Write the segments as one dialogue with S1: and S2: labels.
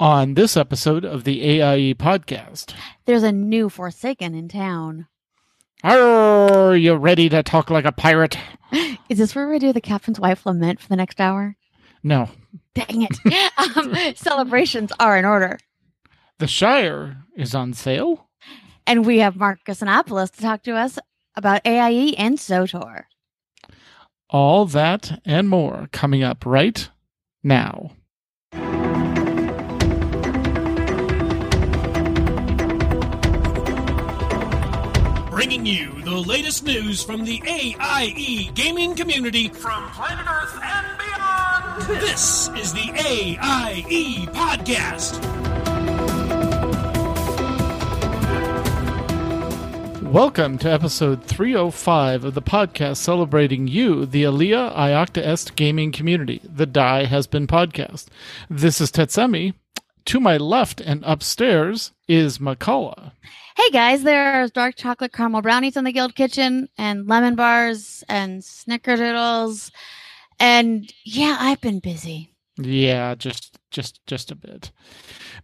S1: On this episode of the AIE podcast,
S2: There's a new Forsaken in town.
S1: are you ready to talk like a pirate?
S2: Is this where we do the captain's wife lament for the next hour?
S1: No.
S2: Dang it. um, celebrations are in order.
S1: The Shire is on sale.
S2: And we have Marcus and Apolas to talk to us about AIE and SWTOR.
S1: All that and more coming up right now.
S3: Bringing you the latest news from the AIE gaming community from planet Earth and beyond. This is the AIE podcast.
S1: Welcome to episode 305 of the podcast celebrating you, the Alea Iacta Est gaming community. The Die Has Been podcast. This is Tetsemi. To my left and upstairs is Mkallah.
S2: Hey guys, there's dark chocolate caramel brownies in the guild kitchen and lemon bars and snickerdoodles. And yeah, I've been busy.
S1: Yeah, just just just a bit.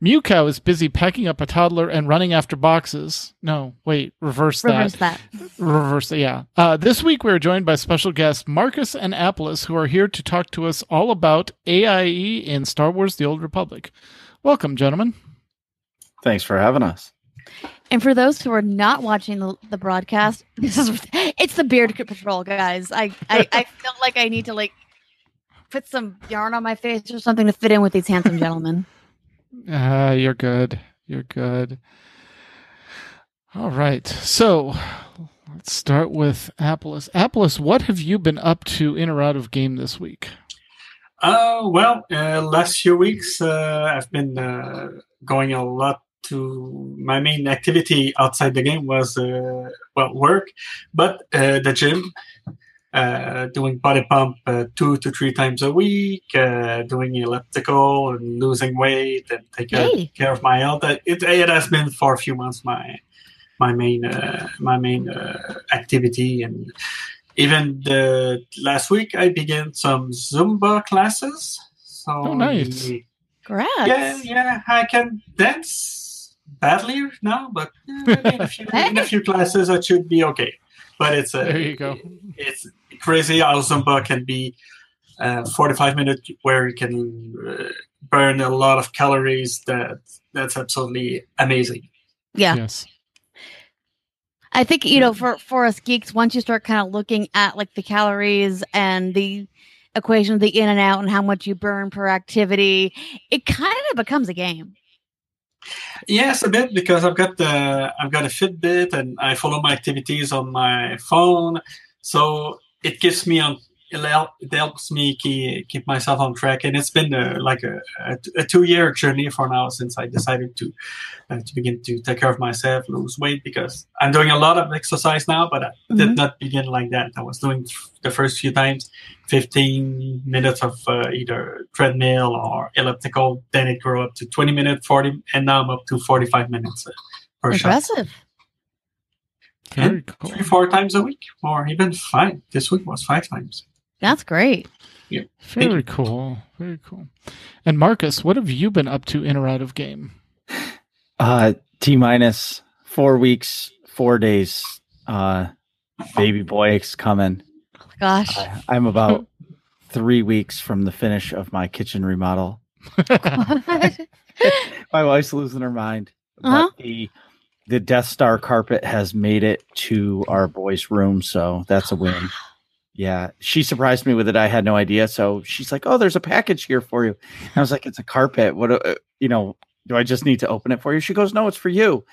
S1: Mewkow is busy packing up a toddler and running after boxes. No, wait, reverse that.
S2: Reverse that.
S1: Reverse, yeah. Uh, this week we are joined by special guests Marcus and Apolas, who are here to talk to us all about AIE in Star Wars: The Old Republic. Welcome, gentlemen.
S4: Thanks for having us.
S2: And for those who are not watching the, the broadcast, this is it's the beard patrol, guys. I, I I feel like I need to like put some yarn on my face or something to fit in with these handsome gentlemen.
S1: Uh, you're good. You're good. All right. So let's start with Apolas. Apolas, what have you been up to in or out of game this week?
S5: Uh, well, uh, last few weeks uh, I've been uh, going a lot to my main activity outside the game was uh, well work, but uh, the gym, uh, doing body pump uh, two to three times a week, uh, doing elliptical and losing weight and taking
S2: Hey.
S5: care of my health. It, it has been for a few months my my main uh, my main uh, activity and even the last week I began some Zumba classes. So
S1: Oh, nice.
S2: Congrats.
S5: yeah, yeah, I can dance badly now, but uh, in a few in a few classes it should be okay. But it's uh,
S1: There you go.
S5: It's crazy how Zumba can be uh, 45 minutes where you can uh, burn a lot of calories. That that's absolutely amazing.
S2: Yeah.
S1: Yes.
S2: I think you know for for us geeks, once you start kind of looking at like the calories and the equation of the in and out and how much you burn per activity, it kind of becomes a game.
S5: Yes, a bit because I've got the I've got a Fitbit and I follow my activities on my phone, so it gives me on it hel- it helps me keep, keep myself on track. And it's been uh, like a, a, a two year journey for now since I decided to uh, to begin to take care of myself, lose weight because I'm doing a lot of exercise now, but I
S2: Mhm.
S5: did not begin like that. I was doing the first few times 15 minutes of uh, either treadmill or elliptical. Then it grew up to 20 minutes, 40, and now I'm up to 45 minutes uh, per shot.
S2: Impressive.
S1: Very
S5: And
S1: cool.
S5: Three, four times a week, or even five. This week was five times.
S2: That's great. Yeah.
S1: Very cool. Very cool. And Marcus, what have you been up to in or out of game?
S4: Uh, T minus four weeks, four days. Uh, baby boy is coming.
S2: Oh gosh.
S4: I, I'm about three weeks from the finish of my kitchen remodel. My wife's losing her mind.
S2: Uh-huh.
S4: But the the Death Star carpet has made it to our boys' room, so that's a win. Yeah, she surprised me with it. I had no idea. So she's like, "Oh, there's a package here for you." And I was like, "It's a carpet. What? Uh, you know, do I just need to open it for you?" She goes, "No, it's for you."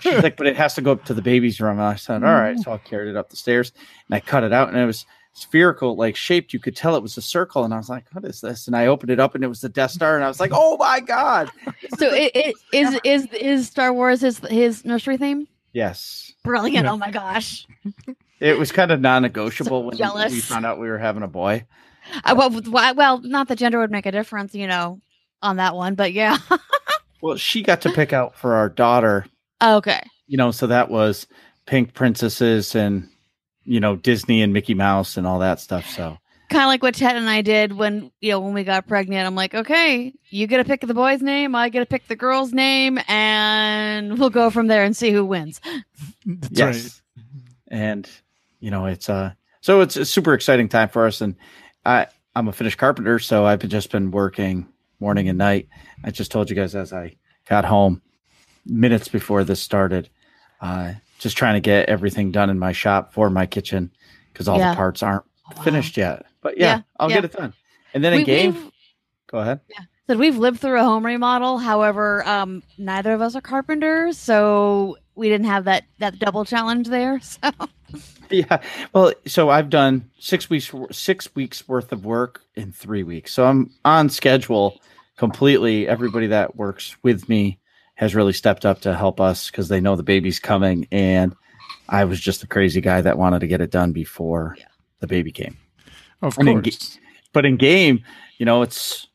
S4: She's like, "But it has to go up to the baby's room." And I said, "All right." So I carried it up the stairs and I cut it out, and it was spherical, like shaped. You could tell it was a circle, and I was like, "What is this?" And I opened it up, and it was the Death Star, and I was like, "Oh my god!"
S2: so it, it is is is Star Wars his his nursery theme?
S4: Yes,
S2: Brilliant. Oh my gosh.
S4: It was kind of non-negotiable
S2: So
S4: when
S2: jealous.
S4: we found out we were having a boy.
S2: Uh, well, why- well, not that gender would make a difference, you know, on that one, but yeah.
S4: Well, she got to pick out for our daughter,
S2: okay.
S4: you know, so that was pink princesses and you know Disney and Mickey Mouse and all that stuff. So
S2: kind of like what Ted and I did when you know when we got pregnant. I'm like, okay, you get to pick the boy's name, I get to pick the girl's name, and we'll go from there and see who wins.
S1: That's
S4: yes.
S1: right.
S4: And you know, it's uh so it's a super exciting time for us. And I I'm a finished carpenter, so I've just been working morning and night. I just told you guys as I got home minutes before this started, uh, just trying to get everything done in my shop for my kitchen because all
S2: Yeah.
S4: the parts aren't
S2: Wow.
S4: finished yet. But yeah,
S2: Yeah,
S4: I'll
S2: yeah.
S4: get it done. And then
S2: We-
S4: game, go ahead.
S2: So we've lived through a home remodel. However, um, neither of us are carpenters, so we didn't have that that double challenge there. So
S4: Yeah. Well, so I've done six weeks six weeks worth of work in three weeks. So I'm on schedule completely. Everybody that works with me has really stepped up to help us because they know the baby's coming. And I was just the crazy guy that wanted to get it done before
S2: Yeah.
S4: the baby came.
S1: Of
S4: And in
S1: course.
S4: But in game, you know, it's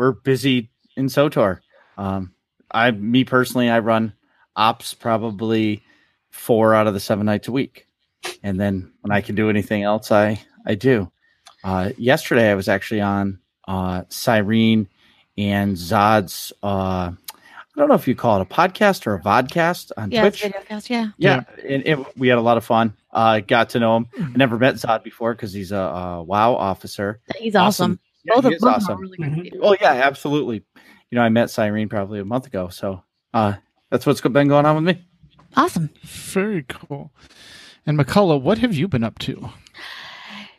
S4: we're busy in SWTOR. Um, I me personally, I run ops probably four out of the seven nights a week. And then when I can do anything else, I I do. Uh, yesterday I was actually on uh, Cyrene and Zod's. Uh, I don't know if you call it a podcast or a vodcast on
S2: yeah, it's
S4: Twitch.
S2: video cast. Yeah,
S4: Yeah, and it, we had a lot of fun. Uh, got to know him. I never met Zod before because he's a, a WoW officer.
S2: he's awesome.
S4: Yeah,
S2: both of
S4: is
S2: them
S4: awesome.
S2: are really good.
S5: Mhm.
S2: people.
S4: Oh yeah, absolutely. You know, I met Cyrene probably a month ago, so uh, that's what's been going on with me.
S2: Awesome.
S1: Very cool. And Mkallah, what have you been up to?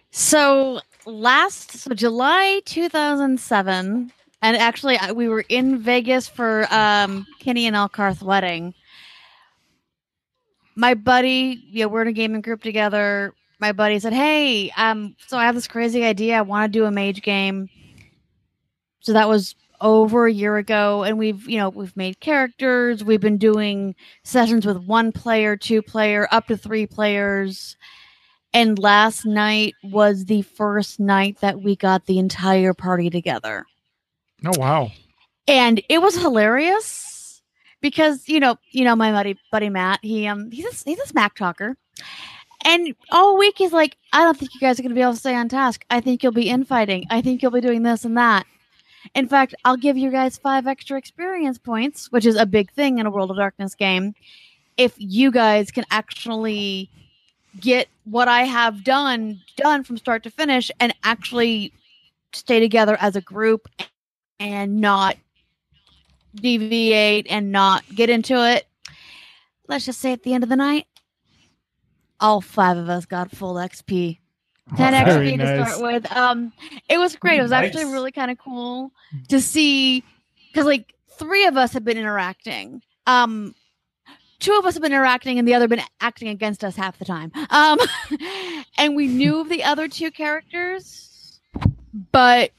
S2: So last so July 2007, and actually we were in Vegas for um, Kenny and Elkarth wedding. My buddy, yeah, we're in a gaming group together. My buddy said, "Hey, um, so I have this crazy idea. I want to do a mage game." So that was over a year ago, and we've you know we've made characters. We've been doing sessions with one player, two player, up to three players. And last night was the first night that we got the entire party together.
S1: Oh wow.
S2: And it was hilarious because, you know, you know, my buddy buddy Matt, he um he's a, he's a smack talker. And all week he's like, I don't think you guys are gonna be able to stay on task. I think you'll be infighting. I think you'll be doing this and that. In fact, I'll give you guys five extra experience points, which is a big thing in a World of Darkness game. If you guys can actually get what I have done done from start to finish and actually stay together as a group and not deviate and not get into it. Let's just say at the end of the night, all five of us got full XP. 10
S1: Oh, Very
S2: XP to start with. Um, it was great. It was actually really kind of cool to see because like three of us have been interacting. Um, two of us have been interacting, and the other been acting against us half the time. Um, and we knew of the other two characters, but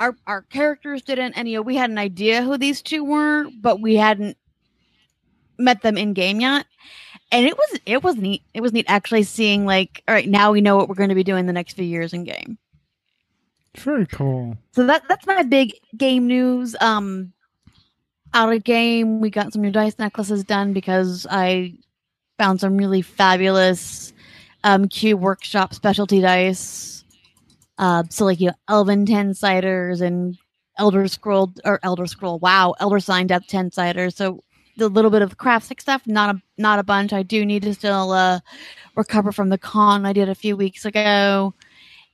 S2: our our characters didn't. And you know, we had an idea who these two were, but we hadn't met them in game yet. And it was it was neat. It was neat actually seeing like, all right, now we know what we're going to be doing the next few years in game.
S1: Very cool.
S2: So that that's my big game news. Um, out of game, we got some new dice necklaces done because I found some really fabulous um Q Workshop specialty dice. Uh, so like you know, Elven ten siders and Elder Scroll or Elder Scroll. Wow, Elder Sign Death ten siders. So the little bit of craftstic stuff, not a not a bunch. I do need to still uh recover from the con I did a few weeks ago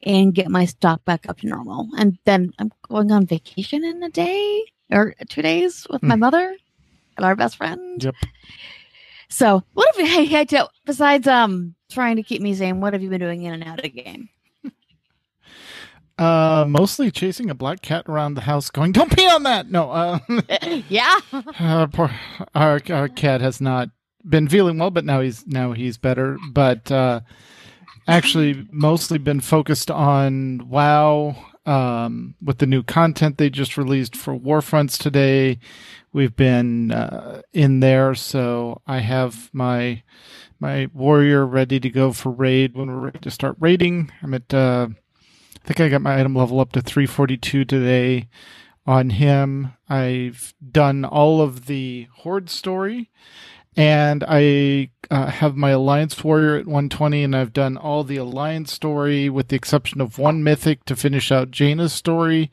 S2: and get my stock back up to normal. And then I'm going on vacation in a day or two days with my
S1: Hmm.
S2: mother and our best friend.
S1: Yep.
S2: So what have you hey, hey Joe, besides um trying to keep me sane, what have you been doing in and out of the game?
S1: Uh, mostly chasing a black cat around the house, going, "Don't pee on that." No, uh,
S2: yeah.
S1: uh, poor, our our cat has not been feeling well, but now he's now he's better. But uh, actually, mostly been focused on WoW. Um, with the new content they just released for Warfronts today, we've been uh, in there. So I have my my warrior ready to go for raid when we're ready to start raiding. I'm at uh, I think I got my item level up to 342 today on him. I've done all of the horde story and I uh, have my Alliance Warrior at 120, and I've done all the Alliance story with the exception of one mythic to finish out Jaina's story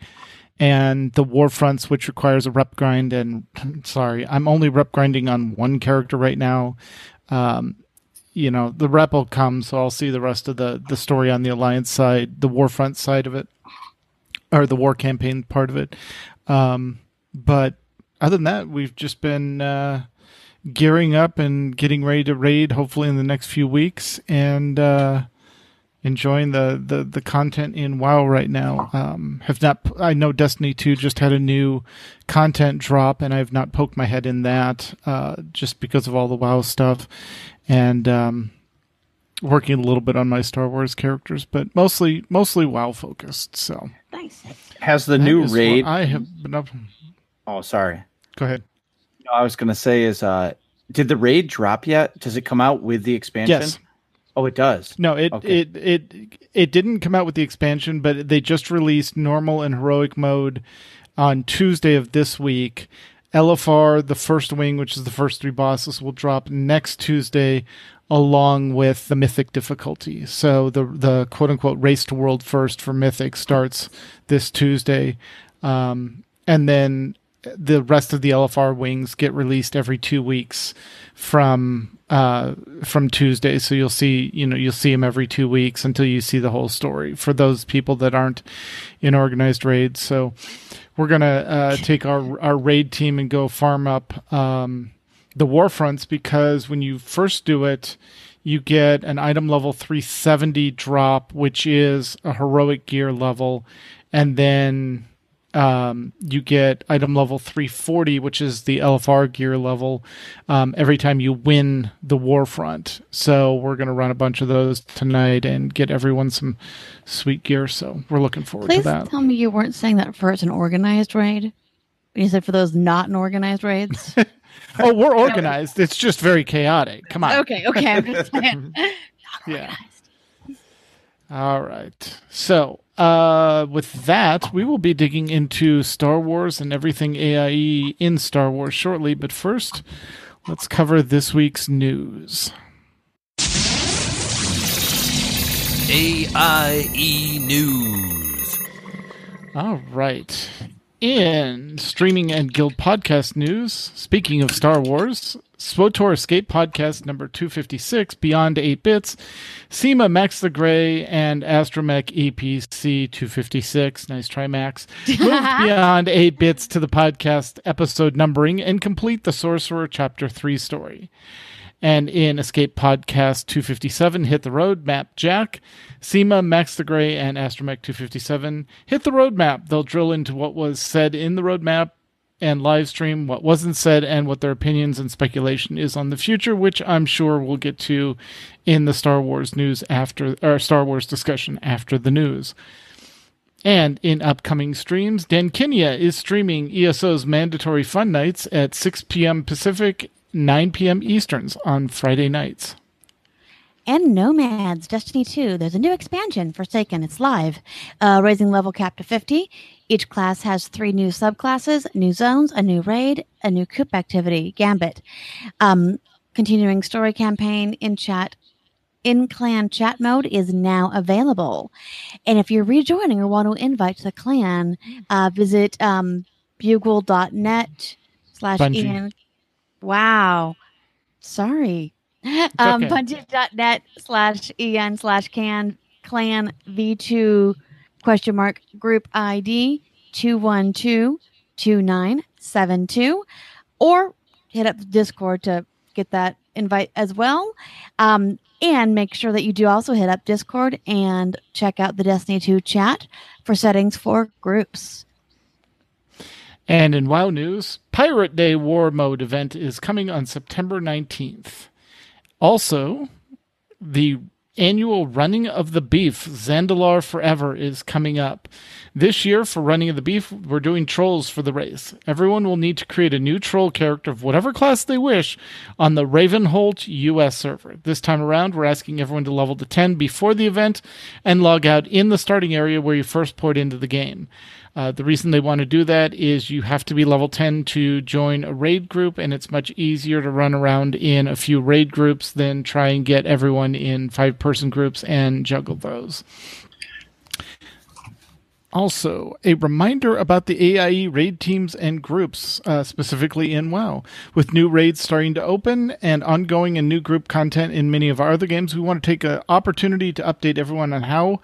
S1: and the war fronts which requires a rep grind and sorry i'm only rep grinding on one character right now um, you know the rep will come so i'll see the rest of the the story on the alliance side the warfront side of it or the war campaign part of it um, but other than that we've just been uh, gearing up and getting ready to raid hopefully in the next few weeks and uh, enjoying the, the, the content in WoW right now. Um, have not, I know Destiny 2 just had a new content drop and I've not poked my head in that, uh, just because of all the WoW stuff and, um, working a little bit on my Star Wars characters, but mostly, mostly WoW focused. So
S2: Nice.
S4: Has the
S1: that
S4: new raid?
S1: I have been up.
S4: oh, sorry.
S1: Go ahead.
S4: No, I was going to say is, uh, did the raid drop yet? Does it come out with the expansion?
S1: Yes.
S4: Oh, it does.
S1: No, it,
S4: Okay.
S1: it it it didn't come out with the expansion, but they just released normal and heroic mode on Tuesday of this week. LFR, the first wing, which is the first three bosses, will drop next Tuesday, along with the mythic difficulty. So the the quote unquote race to world first for mythic starts this Tuesday, um, and then the rest of the LFR wings get released every two weeks from uh, from Tuesday. So you'll see, you know, you'll see them every two weeks until you see the whole story. For those people that aren't in organized raids, so we're gonna uh, take our our raid team and go farm up um, the war fronts because when you first do it. You get an item level 370 drop, which is a heroic gear level, and then um, you get item level 340, which is the LFR gear level, um, every time you win the Warfront. So we're going to run a bunch of those tonight and get everyone some sweet gear. So we're looking forward
S2: Please
S1: to that.
S2: Please tell me you weren't saying that for it's an organized raid. You said for those not in organized raids.
S1: oh, we're organized. It's just very chaotic. Come on.
S2: okay, okay. I'm just saying.
S1: Yeah. All right. So, uh, with that, we will be digging into Star Wars and everything AIE in Star Wars shortly. But first, let's cover this week's news.
S3: AIE News.
S1: All right. In streaming and guild podcast news, speaking of Star Wars, SWTOR Escape Podcast number 256, Beyond 8 Bits, SEMA Max the Grey, and Astromech EPC 256, nice try Max, moved beyond 8 bits to the podcast episode numbering and complete the Sorcerer Chapter 3 story. And in Escape Podcast 257, Hit the Road, Map Jack, SEMA, Max the Grey, and Astromech 257 hit the roadmap. They'll drill into what was said in the roadmap and live stream, what wasn't said, and what their opinions and speculation is on the future, which I'm sure we'll get to in the Star Wars news after, or Star Wars discussion after the news. And in upcoming streams, Dan Kenya is streaming ESO's mandatory fun nights at 6 p.m. Pacific, 9 p.m. Easterns on Friday nights.
S2: And Nomads Destiny 2. There's a new expansion, Forsaken. It's live. Uh, raising level cap to 50. Each class has three new subclasses, new zones, a new raid, a new coup activity, Gambit. Um, continuing story campaign in chat. In clan chat mode is now available. And if you're rejoining or want to invite to the clan, uh, visit um, bugle.net slash. Ian. Wow. Sorry. Um,
S1: okay.
S2: Bungie.net slash en slash can clan v2 question mark group ID 2122972 or hit up Discord to get that invite as well. Um, and make sure that you do also hit up Discord and check out the Destiny 2 chat for settings for groups.
S1: And in WoW news, Pirate Day War Mode event is coming on September 19th. Also, the annual Running of the Beef, Zandalar Forever, is coming up. This year, for Running of the Beef, we're doing trolls for the race. Everyone will need to create a new troll character of whatever class they wish on the Ravenholdt US server. This time around, we're asking everyone to level to 10 before the event and log out in the starting area where you first poured into the game. Uh, the reason they want to do that is you have to be level 10 to join a raid group, and it's much easier to run around in a few raid groups than try and get everyone in five person groups and juggle those. Also, a reminder about the AIE raid teams and groups, uh, specifically in WoW. With new raids starting to open and ongoing and new group content in many of our other games, we want to take an opportunity to update everyone on how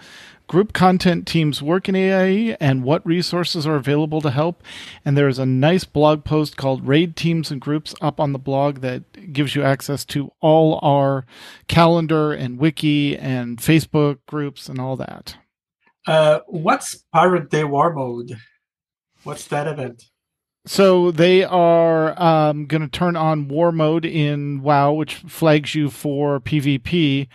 S1: group content teams work in AIE and what resources are available to help. And there is a nice blog post called Raid Teams and Groups up on the blog that gives you access to all our calendar and wiki and Facebook groups and all that.
S5: Uh, what's Pirate Day War Mode? What's that event?
S1: So they are um, going to turn on War Mode in WoW, which flags you for PvP,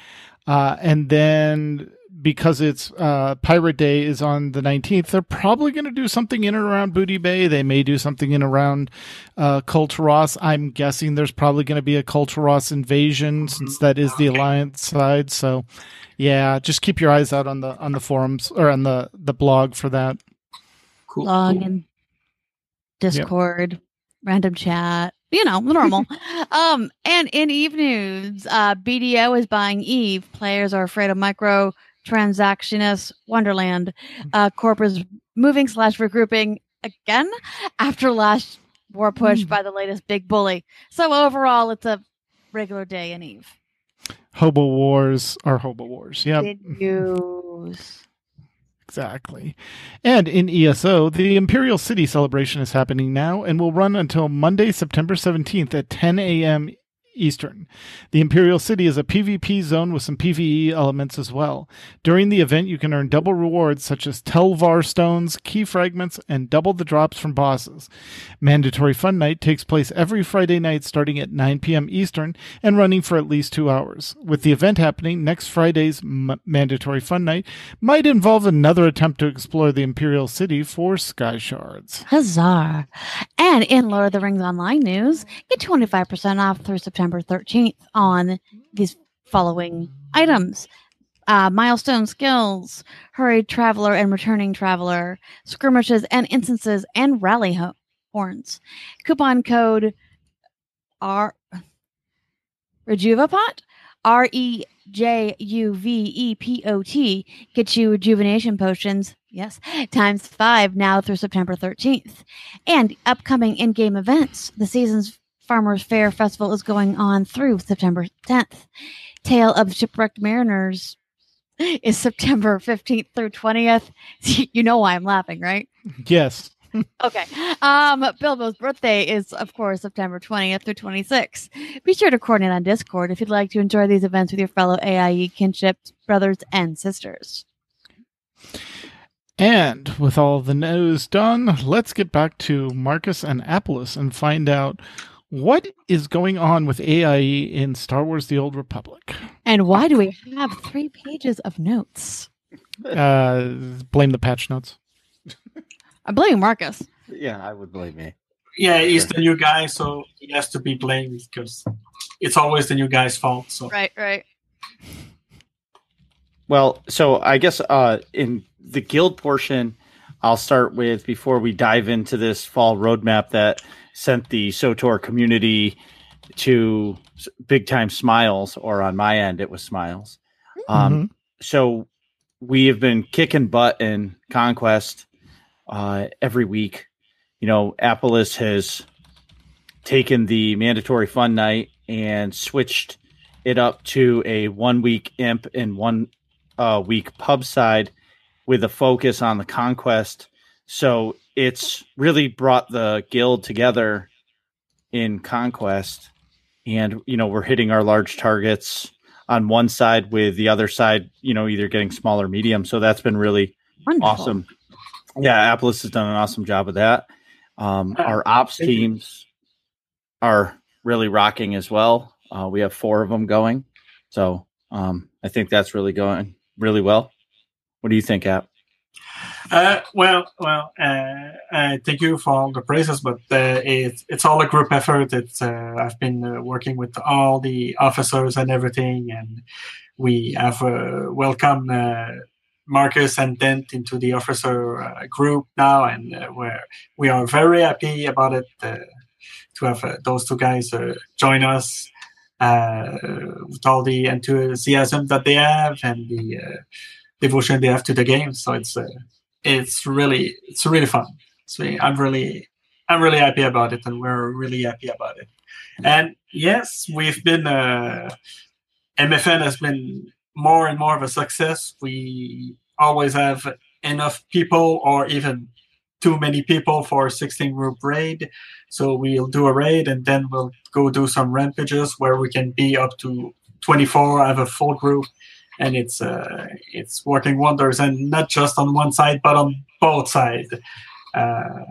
S1: uh, and then because it's uh, Pirate Day is on the 19th, they're probably going to do something in and around Booty Bay. They may do something in around uh, Kul Tiras. I'm guessing there's probably going to be a Kul Tiras invasion since that is the Alliance side. So, yeah, just keep your eyes out on the on the forums or on the the blog for that.
S5: Cool.
S2: Log
S5: cool.
S2: and Discord, random chat, you know, normal. um, and in Eve news, uh, BDO is buying Eve. Players are afraid of micro transactionist Wonderland. Uh, Corp is moving slash regrouping again after last war push
S1: Hmm.
S2: by the latest big bully. So overall, it's a regular day in Eve.
S1: Hobo Wars are Hobo Wars. Yep.
S2: Did use.
S1: Exactly. And in ESO, the Imperial City celebration is happening now and will run until Monday, September 17th at 10 a.m. Eastern. The Imperial City is a PvP zone with some PvE elements as well. During the event, you can earn double rewards such as Tel Var stones, key fragments, and double the drops from bosses. Mandatory Fun Night takes place every Friday night starting at 9 p.m. Eastern and running for at least two hours. With the event happening, next Friday's M- Mandatory Fun Night might involve another attempt to explore the Imperial City for Sky Shards.
S2: Huzzah. And in Lord of the Rings Online news, get 25% off through September 13th on these following items. Uh, milestone skills, hurried traveler and returning traveler, skirmishes and instances, and rally ho- horns. Coupon code R Rejuvapot, R E J U V E P O T, gets you rejuvenation potions. Yes, times five now through September 13th. And upcoming in game events. The season's Farmers Fair Festival is going on through September 10th. Tale of Shipwrecked Mariners is September 15th through 20th. You know why I'm laughing, right?
S1: Yes.
S2: Okay. Um, Bilbo's birthday is, of course, September 20th through 26th. Be sure to coordinate on Discord if you'd like to enjoy these events with your fellow AIE kinship brothers and sisters.
S1: And with all the news done, let's get back to Marcus and Apolas and find out what is going on with AIE in Star Wars The Old Republic.
S2: And why do we have three pages of notes?
S1: Uh, blame the patch notes.
S2: I blame Marcus.
S4: Yeah, I would blame me.
S5: Yeah, he's the new guy, so he has to be blamed because it's always the new guy's fault. So
S2: Right, right.
S4: Well, so I guess uh, in the guild portion, I'll start with before we dive into this fall roadmap that sent the SWTOR community to big time smiles, or on my end, it was smiles. Um, So we have been kicking butt in Conquest uh, every week. You know, Apolas has taken the mandatory fun night and switched it up to a one week imp and one uh, week pub side with a focus on the conquest. So it's really brought the guild together in conquest. And, you know, we're hitting our large targets on one side with the other side, you know, either getting small or medium. So that's been really
S2: Wonderful.
S4: awesome. Yeah, Apolas has done an awesome job of that. Um,
S5: Uh,
S4: our ops teams are really rocking as well. Uh, we have four of them going, so um, I think that's really going really well. What do you think, App?
S5: Uh, well, well, uh, uh, thank you for all the praises, but uh, it's it's all a group effort. It's uh, I've been uh, working with all the officers and everything, and we have welcomed Marcus and Dent into the officer group now, and where we are very happy about it to have those two guys join us with all the enthusiasm that they have and the devotion they have to the game. So it's it's really it's really fun. So I'm really I'm really happy about it, and we're really happy about it. And yes, we've been uh, MFN has been more and more of a success. We always have enough people or even too many people for a 16 group raid. So we'll do a raid and then we'll go do some rampages where we can be up to 24, have a full group. And it's uh, it's working wonders, and not just on one side, but on both sides. Uh,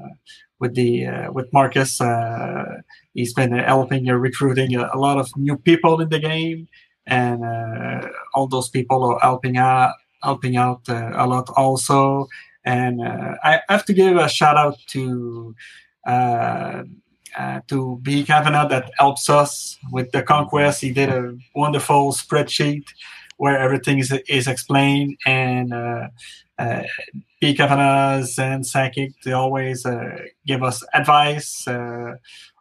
S5: with the uh, with Marcus, uh, he's been helping recruiting a, a, lot of new people in the game and uh, all those people are helping out helping out uh, a lot also and I have to give a shout out to uh, to B Kavanaugh that helps us with the conquest. He did a wonderful spreadsheet where everything is, is explained and uh, uh, B Kavanaughs and Psychic, they always uh, give us advice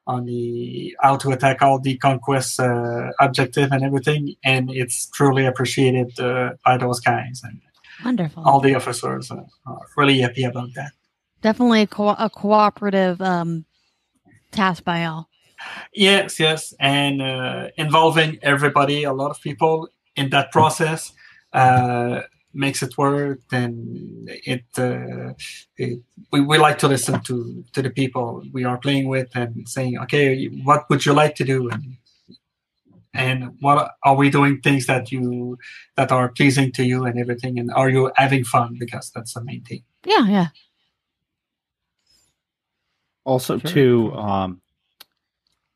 S5: on the how to attack all the conquest uh, objective and everything, and it's truly appreciated uh, by those guys and
S2: wonderful.
S5: All the officers are really happy about that.
S2: Definitely a, co- a cooperative um, task by all.
S5: Yes, yes, and uh, involving everybody, a lot of people in that process. Uh, makes it work, then it, uh, it, we, we like to listen to to the people we are playing with and saying, okay, what would you like to do, and and what are we doing things that you that are pleasing to you and everything, and are you having fun because that's the main thing.
S2: Yeah, yeah.
S4: Also, sure. too, um,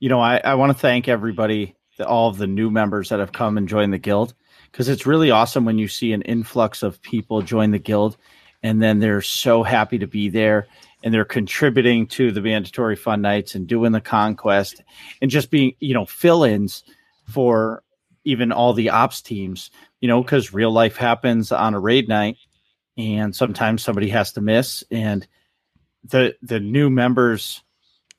S4: you know, I, I want to thank everybody, the, all of the new members that have come and joined the guild. Because it's really awesome when you see an influx of people join the guild and then they're so happy to be there and they're contributing to the mandatory fun nights and doing the conquest and just being you know fill-ins for even all the ops teams you know because real life happens on a raid night and sometimes somebody has to miss and the the new members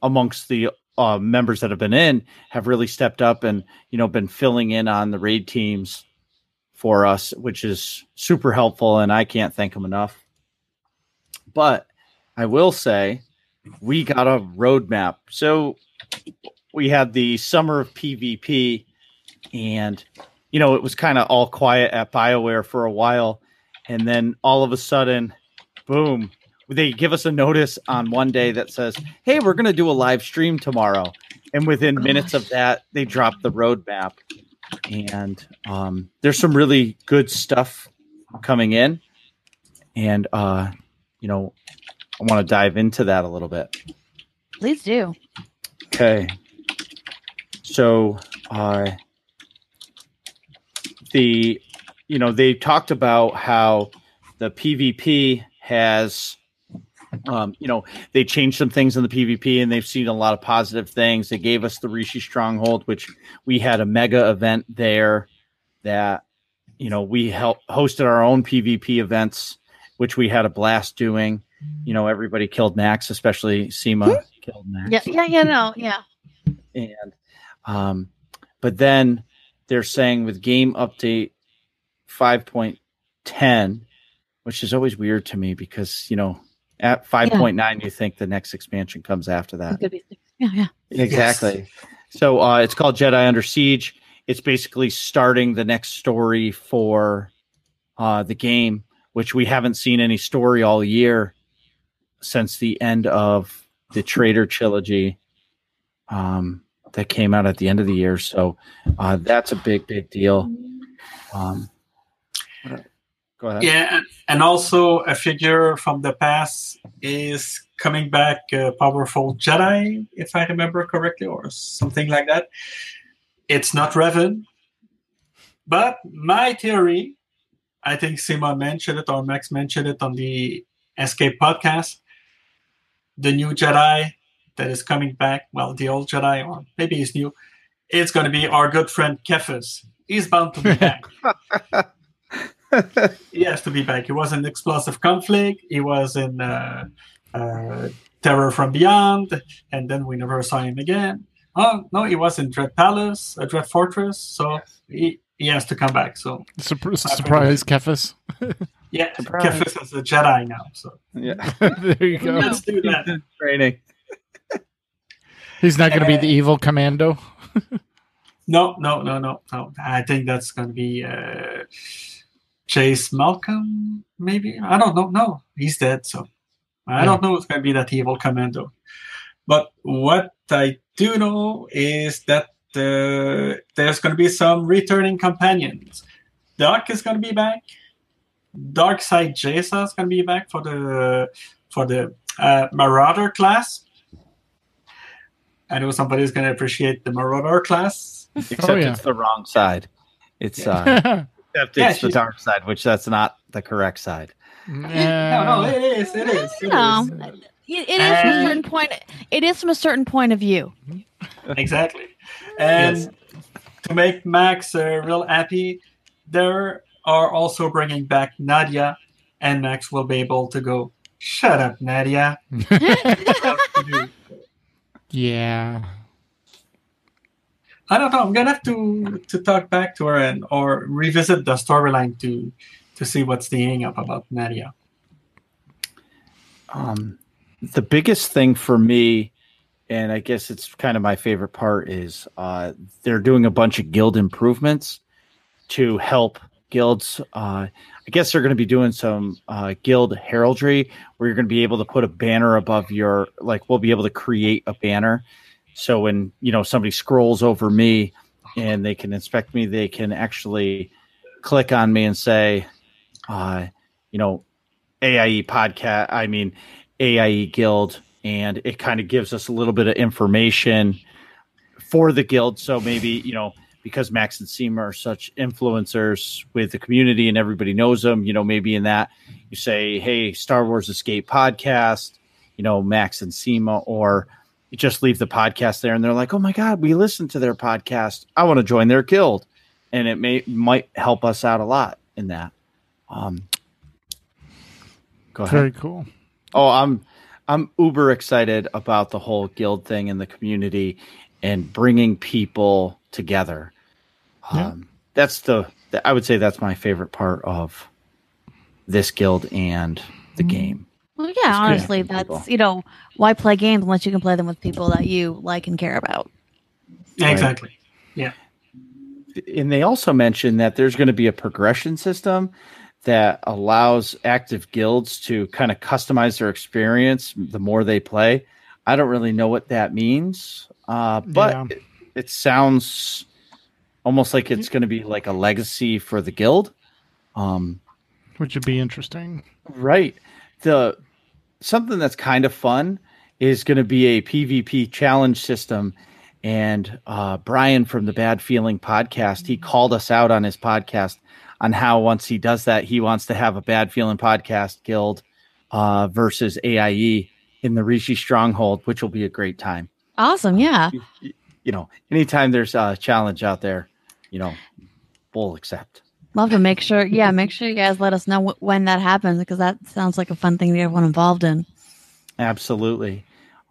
S4: amongst the uh, members that have been in have really stepped up and you know been filling in on the raid teams for us, which is super helpful, and I can't thank them enough. But I will say we got a roadmap. So we had the summer of PvP, and you know, it was kind of all quiet at BioWare for a while. And then all of a sudden, boom, they give us a notice on one day that says, Hey, we're going to do a live stream tomorrow. And within Gosh. minutes of that, they drop the roadmap and um, there's some really good stuff coming in, and uh, you know, I want to dive into that a little bit.
S2: Please do.
S4: Okay. So, uh, the you know they talked about how the PvP has um, you know, they changed some things in the PvP and they've seen a lot of positive things. They gave us the Rishi Stronghold, which we had a mega event there that, you know, we helped hosted our own PvP events, which we had a blast doing. You know, everybody killed Max, especially Sema hmm? killed Max.
S2: Yeah, yeah, yeah, no, yeah.
S4: And, um, but then they're saying with game update 5.10, which is always weird to me because, you know, at 5.9, yeah. you think the next expansion comes after that.
S2: Yeah, yeah.
S4: Exactly. Yes. So uh, it's called Jedi Under Siege. It's basically starting the next story for uh, the game, which we haven't seen any story all year since the end of the Traitor trilogy um, that came out at the end of the year. So uh, that's a big, big deal. Um,
S5: Go ahead. Yeah, and also a figure from the past is coming back, a powerful Jedi, if I remember correctly, or something like that. It's not Revan, but my theory, I think Sema mentioned it or Max mentioned it on the Escape podcast. The new Jedi that is coming back, well, the old Jedi, or maybe he's new, it's going to be our good friend Kephess. He's bound to be back. he has to be back. He was in Explosive Conflict. He was in uh, uh, Terror from Beyond, and then we never saw him again. Oh no, he was in Dread Palace, uh, Dread Fortress. So he, he has to come back. So
S1: Surpr- surprise, Kephess.
S5: yeah,
S4: Surprise.
S5: Kephess is a Jedi now. So
S4: Yeah.
S1: there you go.
S5: let's do that.
S4: Training.
S1: He's not going to be the evil commando.
S5: No, no, no, no, no. I think that's going to be uh, Jace Malcom, maybe. I don't know. No, he's dead. So I don't know. It's going to be that evil commando. But what I do know is that uh, there's going to be some returning companions. Doc is going to be back. Darkside Jaesa is going to be back for the for the uh, Marauder class. I know somebody's going to appreciate the Marauder class.
S4: Except
S1: Oh, yeah.
S4: it's the wrong side. It's uh, except
S5: Yeah,
S4: it's the dark side, which that's not the correct side.
S5: No, no, it is. It is.
S2: You
S5: It
S2: know,
S5: is.
S2: it, it is from a certain point. It is from a certain point of view.
S5: exactly. And
S4: Yes.
S5: to make Max uh, real happy, they are also bringing back Nadia, and Max will be able to go. Shut up, Nadia.
S1: yeah.
S5: I don't know. I'm gonna have to to talk back to her and or revisit the storyline to to see what's the hang up about Nadia.
S4: Um, the biggest thing for me, and I guess it's kind of my favorite part, is uh, they're doing a bunch of guild improvements to help guilds. Uh, I guess they're going to be doing some uh, guild heraldry where you're going to be able to put a banner above your, like, we'll be able to create a banner. So when, you know, somebody scrolls over me and they can inspect me, they can actually click on me and say, uh, you know, AIE podcast, I mean, AIE Guild, and it kind of gives us a little bit of information for the guild. So maybe, you know, because Max and Sema are such influencers with the community and everybody knows them, you know, maybe in that you say, hey, Star Wars Escape podcast, you know, Max and Sema, or you just leave the podcast there and they're like, oh my God, we listened to their podcast. I want to join their guild. And it may might help us out a lot in that. Um, go ahead.
S1: Very cool.
S4: Oh, I'm I'm uber excited about the whole guild thing and the community and bringing people together.
S1: Yeah.
S4: Um, that's the, the I would say that's my favorite part of this guild and the game.
S2: Well, yeah, honestly,
S4: People.
S2: that's you know why play games unless you can play them with people that you like and care about.
S4: Right.
S5: Exactly. Yeah.
S4: And they also mentioned that there's going to be a progression system that allows active guilds to kind of customize their experience the more they play. I don't really know what that means, uh, but
S1: Yeah.
S4: it, it sounds almost like it's going to be like a legacy for the guild. Um,
S1: Which would be interesting.
S4: Right. The something that's kind of fun is going to be a PvP challenge system. And uh, Brian from the Bad Feeling podcast, he called us out on his podcast on how once he does that, he wants to have a Bad Feeling podcast guild uh, versus AIE in the Rishi Stronghold, which will be a great time.
S2: Awesome, yeah.
S4: You, you know, anytime there's a challenge out there, you know, we'll accept.
S2: Love to make sure. Yeah, make sure you guys let us know wh- when that happens because that sounds like a fun thing to get everyone involved in.
S4: Absolutely.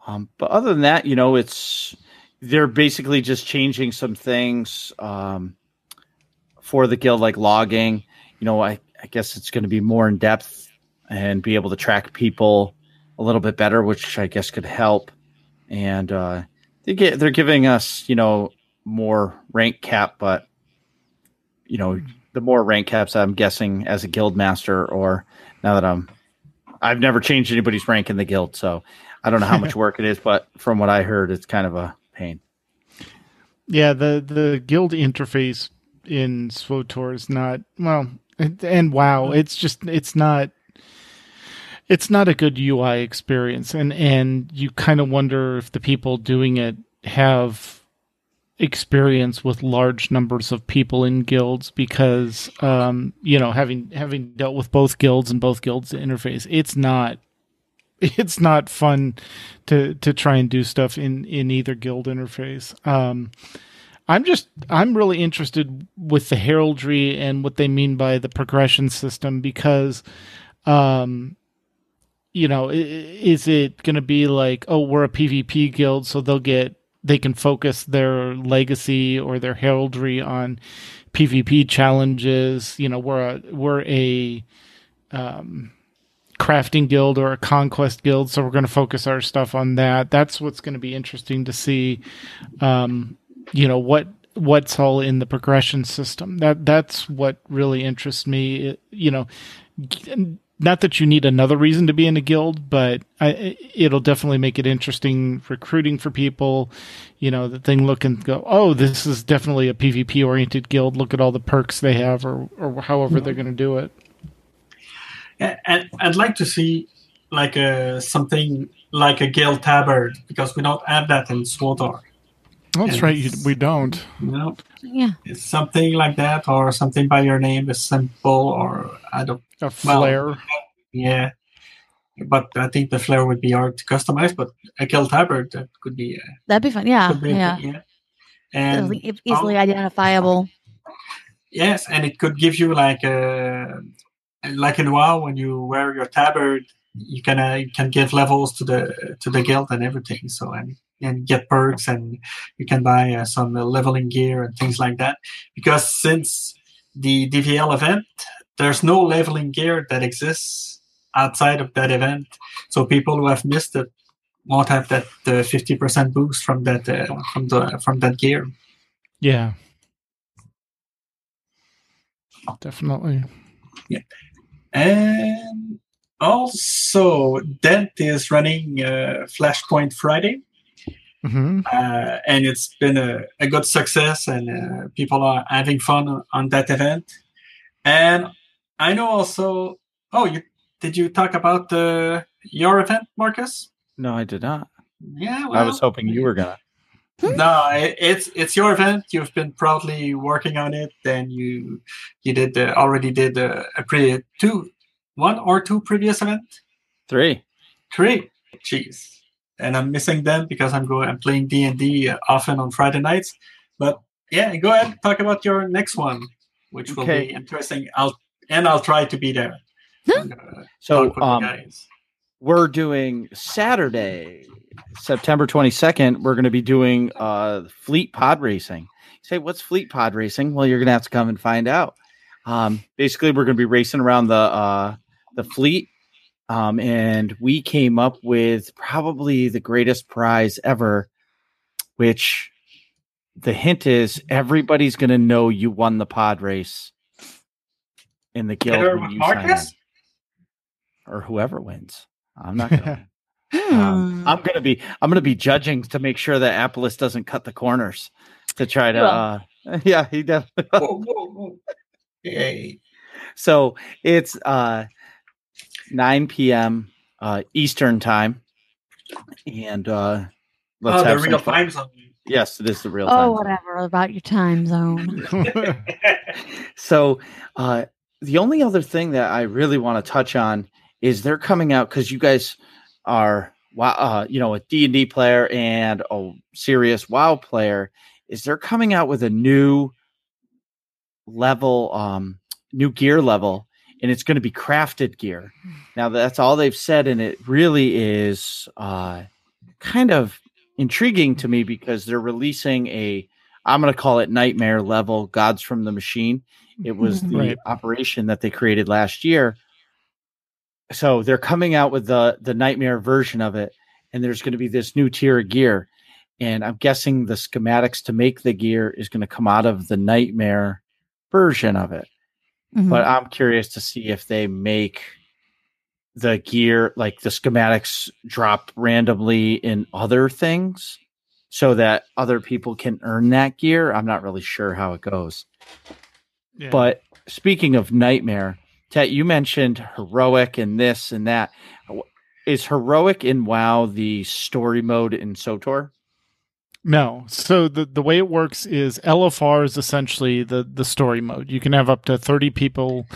S4: Um, but other than that, you know, it's they're basically just changing some things um, for the guild, like logging. You know, I, I guess it's going to be more in depth and be able to track people a little bit better, which I guess could help. And uh, they get they're giving us, you know, more rank cap, but you know, the more rank caps, I'm guessing as a guild master, or now that I'm I've never changed anybody's rank in the guild, so I don't know how much work it is, but from what I heard, it's kind of a pain.
S1: Yeah, the the guild interface in SWTOR is not well, and, and wow, it's just it's not it's not a good UI experience, and and you kind of wonder if the people doing it have experience with large numbers of people in guilds because um you know having having dealt with both guilds and both guilds interface it's not it's not fun to to try and do stuff in in either guild interface. Um I'm just I'm really interested with the heraldry and what they mean by the progression system because um you know, is it going to be like, oh, we're a PvP guild, so they'll get they can focus their legacy or their heraldry on PvP challenges. You know, we're a we're a um, crafting guild or a conquest guild, so we're going to focus our stuff on that. That's what's going to be interesting to see. Um, you know what what's all in the progression system. That that's what really interests me. It, you know not that you need another reason to be in a guild, but I, it'll definitely make it interesting recruiting for people. You know, that thing look and go, oh, this is definitely a PvP oriented guild. Look at all the perks they have, or or however they're going to do it.
S5: And I'd like to see like a something like a guild tabard because we don't have that in SWTOR.
S1: That's and right, you, we don't.
S5: You know,
S2: yeah,
S5: it's something like that, or something by your name is simple, or I don't
S1: a flare. Well,
S5: yeah, but I think the flare would be hard to customize. But a kill tabard that could be. Uh,
S2: That'd be fun. Yeah, be yeah.
S5: yeah. And
S2: easily, easily um, identifiable.
S5: Yes, and it could give you like a like in WoW when you wear your tabard, you can uh, you can give levels to the to the guild and everything. So and and get perks and you can buy uh, some leveling gear and things like that. Because since the DVL event, there's no leveling gear that exists outside of that event. So people who have missed it won't have that uh, 50% boost from that uh, from the from that gear.
S1: Yeah. Definitely.
S5: Yeah. And also Dent is running uh, Flashpoint Friday.
S1: Mm-hmm.
S5: Uh, and it's been a, a good success, and uh, people are having fun on, on that event. And I know also. Oh, you did you talk about the your event, Marcus?
S4: No, I did not.
S5: Yeah, well,
S4: I was hoping you were gonna.
S5: No, it's it's your event. You've been proudly working on it. Then you you did the, already did a, a pre two, one or two previous event.
S4: Three.
S5: Three. Jeez, and I'm missing them because I'm going. I'm playing D and D often on Friday nights. But yeah, go ahead. Talk about your next one, which will okay. be interesting. I'll and I'll try to be there.
S4: Uh, so um, we're doing Saturday, September 22nd. We're going to be doing uh, fleet pod racing. You say, what's fleet pod racing? Well, you're going to have to come and find out. Um, basically, we're going to be racing around the uh, the fleet, um, and we came up with probably the greatest prize ever, which the hint is everybody's going to know you won the pod race in the guild when you sign in, or whoever wins. I'm not gonna. um, I'm gonna be I'm gonna be judging to make sure that Apolas doesn't cut the corners to try to. Well, uh, yeah, he definitely. whoa, whoa, whoa.
S5: Hey.
S4: So it's uh 9 p.m. Uh, Eastern time, and uh,
S5: let's oh, have the real time zone.
S4: Yes, it is the real. Time.
S2: Oh, whatever about your time zone.
S4: so, uh, the only other thing that I really want to touch on is they're coming out because you guys are uh, you know a D and D player and a serious WoW player. Is they're coming out with a new level, um, new gear level, and it's going to be crafted gear. Now that's all they've said, and it really is uh, kind of intriguing to me because they're releasing a I'm going to call it nightmare level gods from the machine it was the right. operation that they created last year. So they're coming out with the the nightmare version of it, and there's going to be this new tier of gear. And I'm guessing the schematics to make the gear is going to come out of the nightmare version of it. Mm-hmm. But I'm curious to see if they make the gear like the schematics drop randomly in other things so that other people can earn that gear. I'm not really sure how it goes. But speaking of nightmare, Tet, you mentioned heroic and this and that. Is heroic in WoW the story mode in SWTOR?
S1: No. So the the way it works is LFR is essentially the the story mode. You can have up to 30 people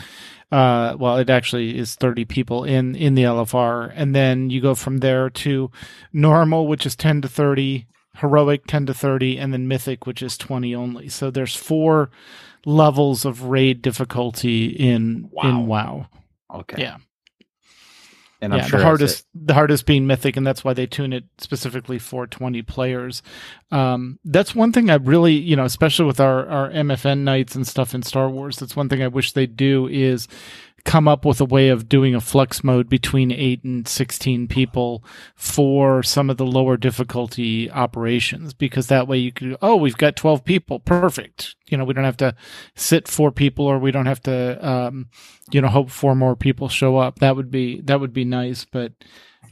S1: uh, well, it actually is 30 people in in the LFR and then you go from there to normal which is 10 to 30 heroic 10 to 30 and then mythic which is 20 only so there's four levels of raid difficulty in in wow
S4: Okay.
S1: yeah
S4: And I'm
S1: yeah
S4: sure
S1: the hardest the hardest being mythic and that's why they tune it specifically for 20 players. Um, that's one thing i really you know especially with our our mfn nights and stuff in star wars that's one thing i wish they'd do is come up with a way of doing a flex mode between 8 and 16 people for some of the lower difficulty operations because that way you could oh we've got 12 people perfect. You know we don't have to sit four people or we don't have to um, you know hope four more people show up. That would be that would be nice but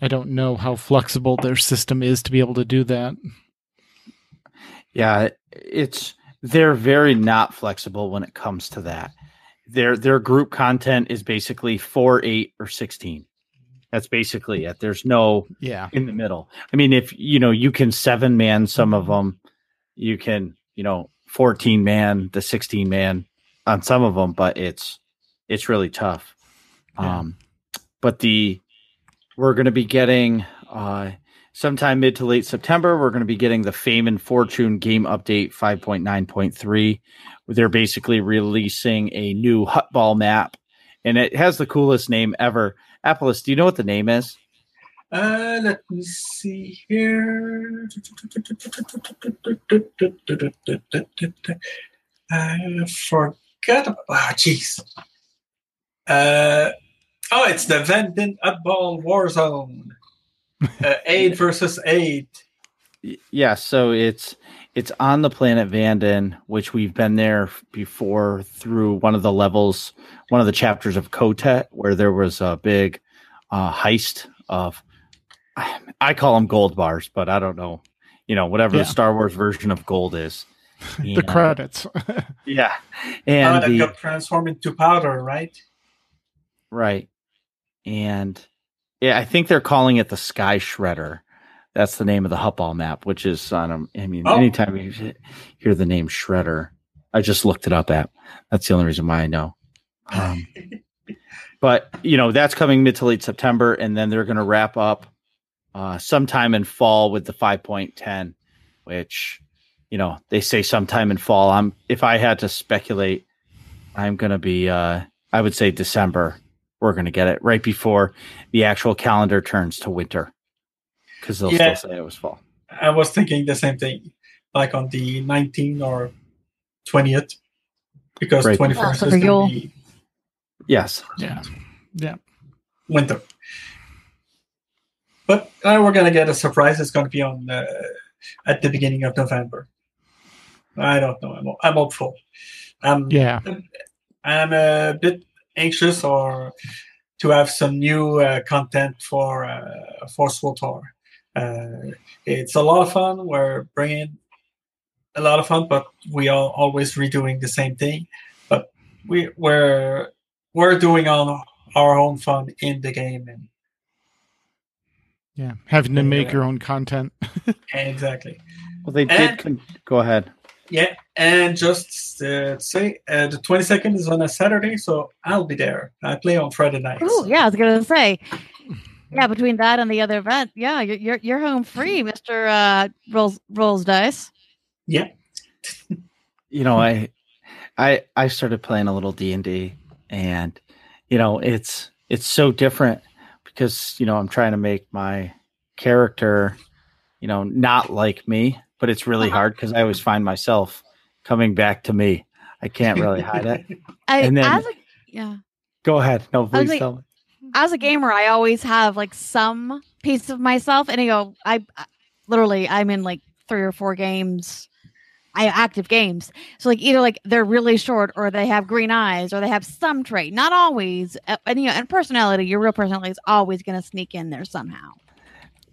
S1: i don't know how flexible their system is to be able to do that.
S4: Yeah, it's they're very not flexible when it comes to that their their group content is basically four, eight, or sixteen. That's basically it. There's no
S1: yeah
S4: in the middle. I mean, if you know, you can seven man some of mm-hmm. them. You can you know fourteen man, the sixteen man on some of them, but it's it's really tough.
S1: Yeah.
S4: Um, but the we're going to be getting uh, sometime mid to late September. We're going to be getting the Fame and Fortune game update 5.9.3, they're basically releasing a new Huttball map, and it has the coolest name ever. Apolas, do you know what the name is?
S5: Uh, let me see here. I forgot. About, ah, jeez. Uh, oh, it's the Vandin Huttball Warzone. Uh, eight versus eight.
S4: Yeah, so it's it's on the planet Vandin, which we've been there before through one of the levels, one of the chapters of KotET, where there was a big uh, heist of I call them gold bars, but I don't know, you know, whatever
S1: Yeah.
S4: the Star Wars version of gold is.
S1: the
S4: And-
S1: credits
S4: yeah,
S5: Uh,
S4: and
S5: that
S4: the,
S5: got transformed into powder, right?
S4: Right. And yeah, I think they're calling it the Sky Shredder. That's the name of the Huttball map, which is on I mean,
S5: Oh.
S4: anytime you hear the name Shredder, I just looked it up at. That's the only reason why I know. Um, but you know, that's coming mid to late September, and then they're gonna wrap up uh sometime in fall with the 5.10, which you know, they say sometime in fall. I'm if I had to speculate, I'm gonna be uh I would say December we're going to get it right before the actual calendar turns to winter because they'll
S5: Yeah.
S4: still say it was fall.
S5: I was thinking the same thing, like on the 19th or 20th, because
S4: Right.
S5: 21st
S2: Oh,
S5: is
S2: for
S5: going to be
S4: Yes.
S1: yeah yeah
S5: winter. But uh, we're going to get a surprise. It's going to be on uh, at the beginning of November. I don't know. I'm, I'm hopeful. Um,
S1: yeah
S5: I'm a bit anxious or to have some new uh, content for uh, for SWTOR. Uh, it's a lot of fun. We're bringing a lot of fun, but we are always redoing the same thing. But we we're we're doing on our own fun in the game, and
S1: yeah having to make
S5: Yeah.
S1: your own content
S5: exactly.
S4: Well, they did.
S5: And-
S4: Con- go ahead.
S5: Yeah, and just uh, say uh, the 22nd is on a Saturday, so I'll be there. I play on Friday nights.
S2: Oh, yeah, I was gonna say. Yeah, between that and the other event, yeah, you're you're, you're home free, Mister uh, rolls rolls dice.
S5: Yeah.
S4: You know, I, I, I started playing a little D and D, and you know, it's it's so different because you know I'm trying to make my character, you know, not like me, but it's really
S2: Uh-huh.
S4: hard because I always find myself coming back to me. I can't really hide it.
S2: I,
S4: And then-
S2: as a, yeah,
S4: Go ahead. No, please
S2: like-
S4: tell me.
S2: As a gamer, I always have like some piece of myself, and I go, I, I literally, I'm in like three or four games. I active games, so like either like they're really short, or they have green eyes, or they have some trait. Not always, uh, and you know, and personality. Your real personality is always going to sneak in there somehow.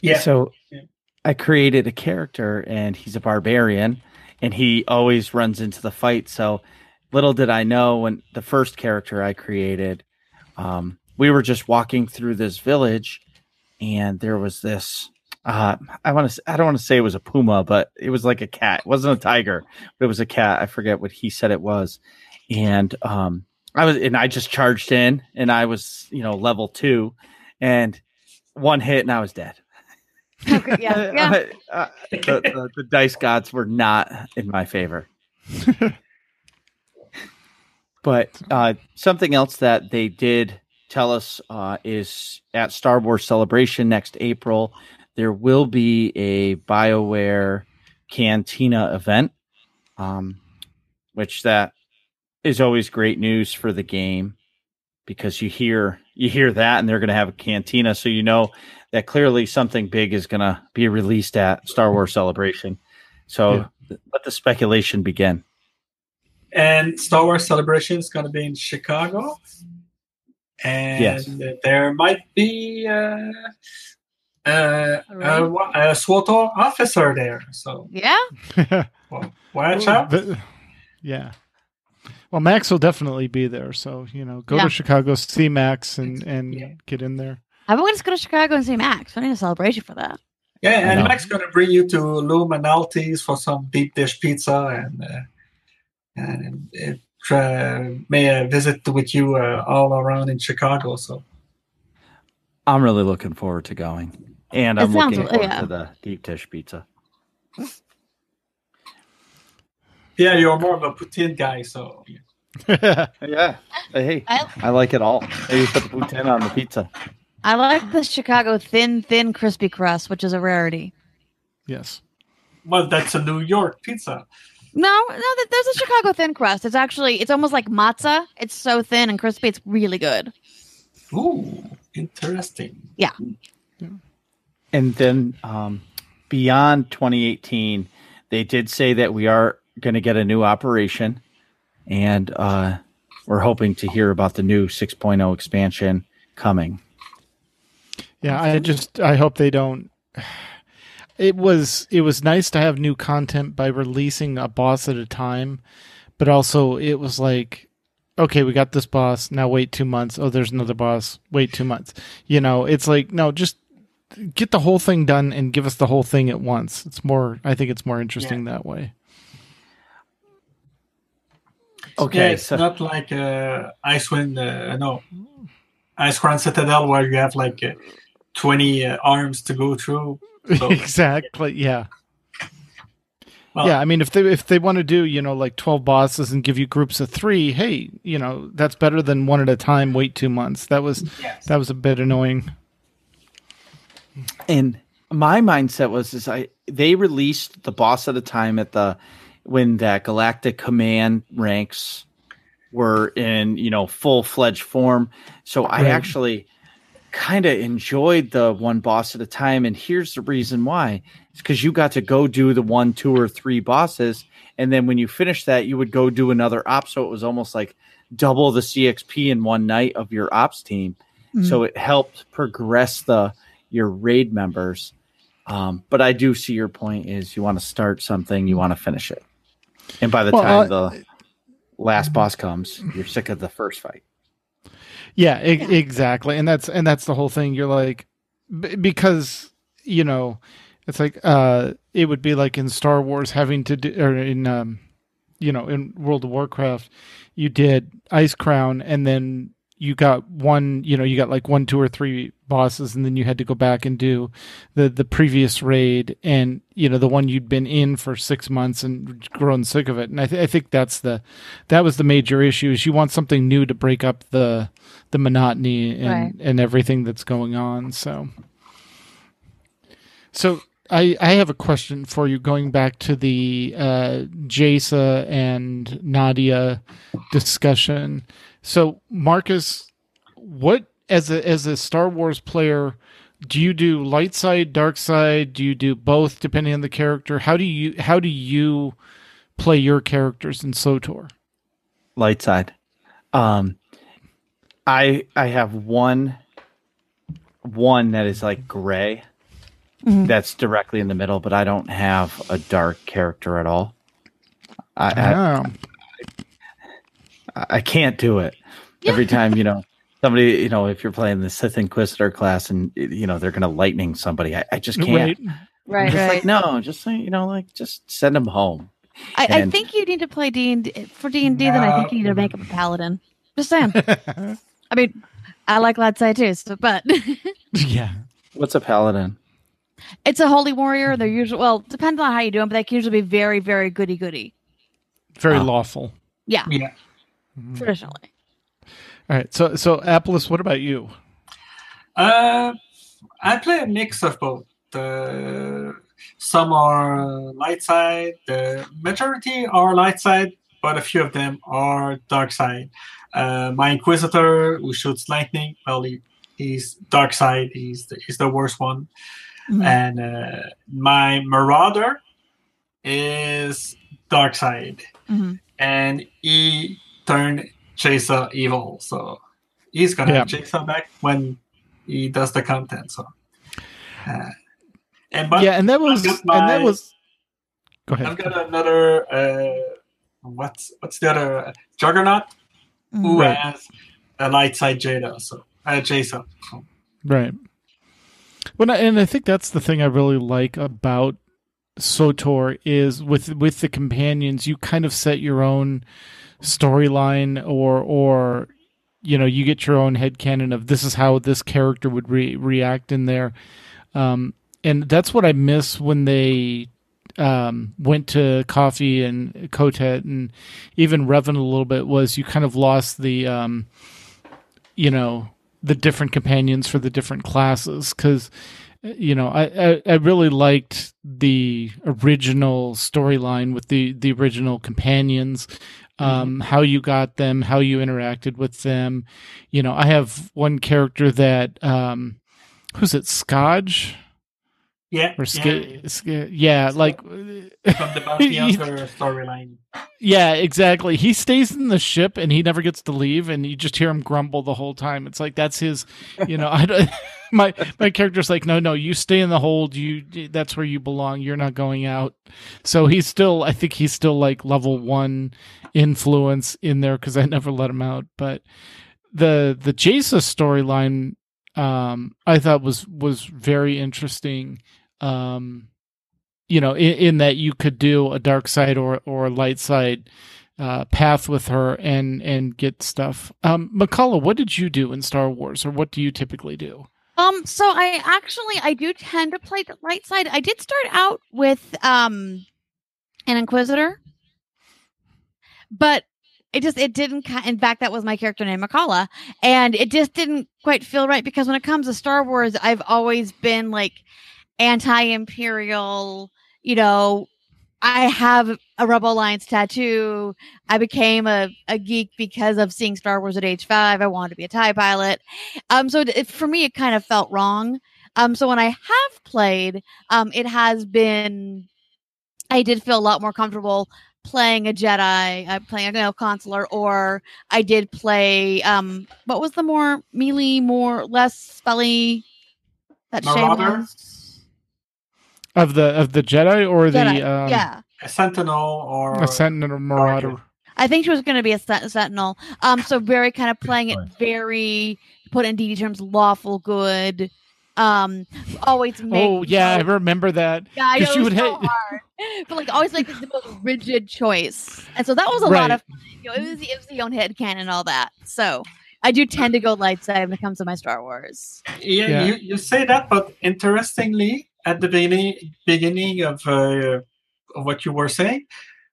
S5: Yeah.
S4: So
S5: Yeah.
S4: I created a character and he's a barbarian and he always runs into the fight. So little did I know when the first character I created, um, we were just walking through this village and there was this uh, I want to I don't want to say it was a puma, but it was like a cat. It wasn't a tiger, but it was a cat. I forget what he said it was. And um I was and I just charged in and I was, you know, level 2 and one hit and I was dead
S2: Okay, yeah, yeah.
S4: Uh, the, the, the dice gods were not in my favor. but uh, something else that they did tell us uh, is at Star Wars Celebration next April, there will be a BioWare Cantina event, um, which that is always great news for the game because you hear you hear that and they're going to have a cantina, so you know that clearly something big is going to be released at Star Wars Celebration. So let the speculation begin.
S5: And Star Wars Celebration is going to be in Chicago. And
S4: Yes.
S5: there might be uh, uh, a, a SWAT officer there. So
S2: Yeah.
S5: well, watch out.
S1: The- yeah. Well, Max will definitely be there, so you know, go
S2: Yeah.
S1: to Chicago, see Max, and and
S5: Yeah.
S1: get in there.
S2: I want to go to Chicago and see Max. I need a celebration for that.
S5: Yeah, and
S4: know.
S5: Max going to bring you to Lou Malnati's for some deep dish pizza and uh, and uh, try, may uh, visit with you uh, all around in Chicago. So
S4: I'm really looking forward to going, and
S2: It
S4: I'm
S2: sounds-
S4: looking forward
S2: yeah.
S4: to the deep dish pizza.
S5: yeah, you're more of a poutine guy. So
S4: Yeah, hey,
S2: I,
S4: I like it all. Hey, you put the poutine on the pizza.
S2: I like the Chicago thin, thin, crispy crust, which is a rarity.
S1: yes.
S5: well, that's a New York pizza.
S2: No, no, there's a Chicago thin crust. It's actually, it's almost like matzah. It's so thin and crispy. It's really good.
S5: Ooh, interesting. Yeah.
S4: And then um, beyond 2018, they did say that we are going to get a new operation, and uh, we're hoping to hear about the new 6.0 expansion coming.
S1: Yeah, I just I hope they don't. It was it was nice to have new content by releasing a boss at a time, but also it was like, okay, we got this boss. Now wait two months. Oh, there's another boss. Wait two months. You know, it's like no, just get the whole thing done and give us the whole thing at once. It's more. I think it's more interesting that way.
S4: Okay,
S5: yeah, it's
S4: so
S5: not like uh, Icewind, uh, no, Icecrown Citadel where you have like uh, 20 uh, arms to go through. So,
S1: exactly. Yeah.
S5: well,
S1: yeah, I mean, if they if they want to do you know like twelve bosses and give you groups of three, hey, you know that's better than one at a time. Wait two months. That was
S5: yes.
S1: that was a bit annoying.
S4: and my mindset was is I they released the boss at a time at the when that galactic command ranks were in you know full fledged form. So I actually kind of enjoyed the one boss at a time, and here's the reason why: it's because you got to go do the one, two, or three bosses, and then when you finish that, you would go do another op. So it was almost like double the CXP in one night of your ops team. So it helped progress the your raid members. Um, but I do see your point is you want to start something, you want to finish it. And by the
S1: Well,
S4: time
S1: uh,
S4: the last boss comes, you're sick of the first fight.
S1: Yeah, e- exactly, and that's and that's the whole thing. You're like, b- because you know, it's like uh, it would be like in Star Wars having to do, or in um, you know, in World of Warcraft, you did Icecrown, and then you got one, you know, you got like one, two, or three bosses, and then you had to go back and do the the previous raid, and you know, the one you'd been in for six months and grown sick of it. And I, th- I think that's the that was the major issue is you want something new to break up the the monotony and
S2: Right.
S1: and everything that's going on. So, so I I have a question for you. Going back to the uh, Jaesa and Nadia discussion. So, Marcus, what as a as a Star Wars player? Do you do light side, dark side? Do you do both, depending on the character? How do you how do you play your characters in SWTOR?
S4: Light side. Um I I have one one that is like gray.
S2: Mhm.
S4: That's directly in the middle, but I don't have a dark character at all. I, I
S1: Oh.
S4: I- I can't do it. Every time, you know, somebody, you know, if you're playing the Sith Inquisitor class and you know they're gonna lightning somebody, I, I just can't.
S1: Right.
S2: Right,
S4: Just
S2: right.
S4: like no, just say, you know, like just send them home.
S2: I, I think you need to play D and for D and D. Then I think you need to make up a paladin. Just saying. I mean, I like light side too, so, but
S1: yeah.
S4: What's a paladin?
S2: It's a holy warrior. They're mm-hmm. usually well, depends on how you do them, but they can usually be very, very goody goody.
S1: Very
S4: Oh.
S1: lawful.
S2: Yeah,
S5: Yeah.
S2: Traditionally.
S1: All right. So so Apolas, what about you?
S5: Uh, I play a mix of both. Uh, some are light side. The majority are light side, but a few of them are dark side. Uh, my Inquisitor, who shoots lightning, well, he, he's dark side. He's the, he's the worst one.
S2: Mhm.
S5: And uh, my Marauder is dark side,
S2: Mhm.
S5: and he turned Jaesa evil. So he's gonna
S1: Yeah.
S5: have Jaesa back when he does the content. So, uh, and but
S1: yeah, and that was
S5: got
S1: and that
S5: my-
S1: was. Go ahead.
S5: I've got another. Uh, what's what's the other Juggernaut who
S1: Right.
S5: has a light side Jaesa. So uh, Jaesa. So,
S1: Right. Well, and I think that's the thing I really like about SWTOR is with with the companions, you kind of set your own storyline, or or you know, you get your own head headcanon of this is how this character would re- react in there, um, and that's what I miss when they um, went to KotFE and KotET and even Revan a little bit was you kind of lost the um, you know the different companions for the different classes. Because you know I, I I really liked the original storyline with the the original companions um how you got them how you interacted with them. You know I have one character that um who's it? Skadge
S5: yeah,
S1: or
S5: yeah,
S1: Sk- Sk- yeah like
S5: from the Bounty storyline.
S1: Yeah, exactly. He stays in the ship and he never gets to leave, and you just hear him grumble the whole time. It's like that's his, you know. I don't- my my character's like, no, no, you stay in the hold. You that's where you belong. You're not going out. So he's still, I think he's still like level one influence in there because I never let him out. But the the Jaesa storyline, um, I thought was was very interesting. Um, you know, in, in that you could do a dark side or or light side uh, path with her and and get stuff. Um, Mkallah, what did you do in Star Wars, or what do you typically do?
S2: Um, so I actually I do tend to play the light side. I did start out with um an Inquisitor, but it just it didn't. In fact, that was my character name, Mkallah, and it just didn't quite feel right because when it comes to Star Wars, I've always been like anti-imperial. You know, I have a Rebel Alliance tattoo. I became a, a geek because of seeing Star Wars at age five. I wanted to be a TIE pilot. Um, so it, for me, it kind of felt wrong. Um, so when I have played, um, it has been, I did feel a lot more comfortable playing a Jedi, uh, playing a you know, consular, or I did play, um, what was the more melee, more less spelly that Shane
S5: Marauder?
S2: was?
S1: Of the of the Jedi or the um,
S2: yeah.
S5: A Sentinel or
S1: a Sentinel Marauder?
S2: I think she was going to be a sen- sentinel. Um, so very kind of playing it very put in DD terms, lawful good. Um, always make.
S1: Oh yeah, I remember that.
S2: yeah, I
S1: 'cause
S2: know
S1: she
S2: it was
S1: would
S2: so
S1: hate-
S2: hard, but like always like the most rigid choice, and so that was a lot
S1: Right.
S2: of. You know, it was it was the own head canon and all that. So I do tend to go light side when it comes to my Star Wars.
S5: Yeah,
S1: Yeah.
S5: You, you say that, but interestingly, at the beginning beginning of, uh, of what you were saying,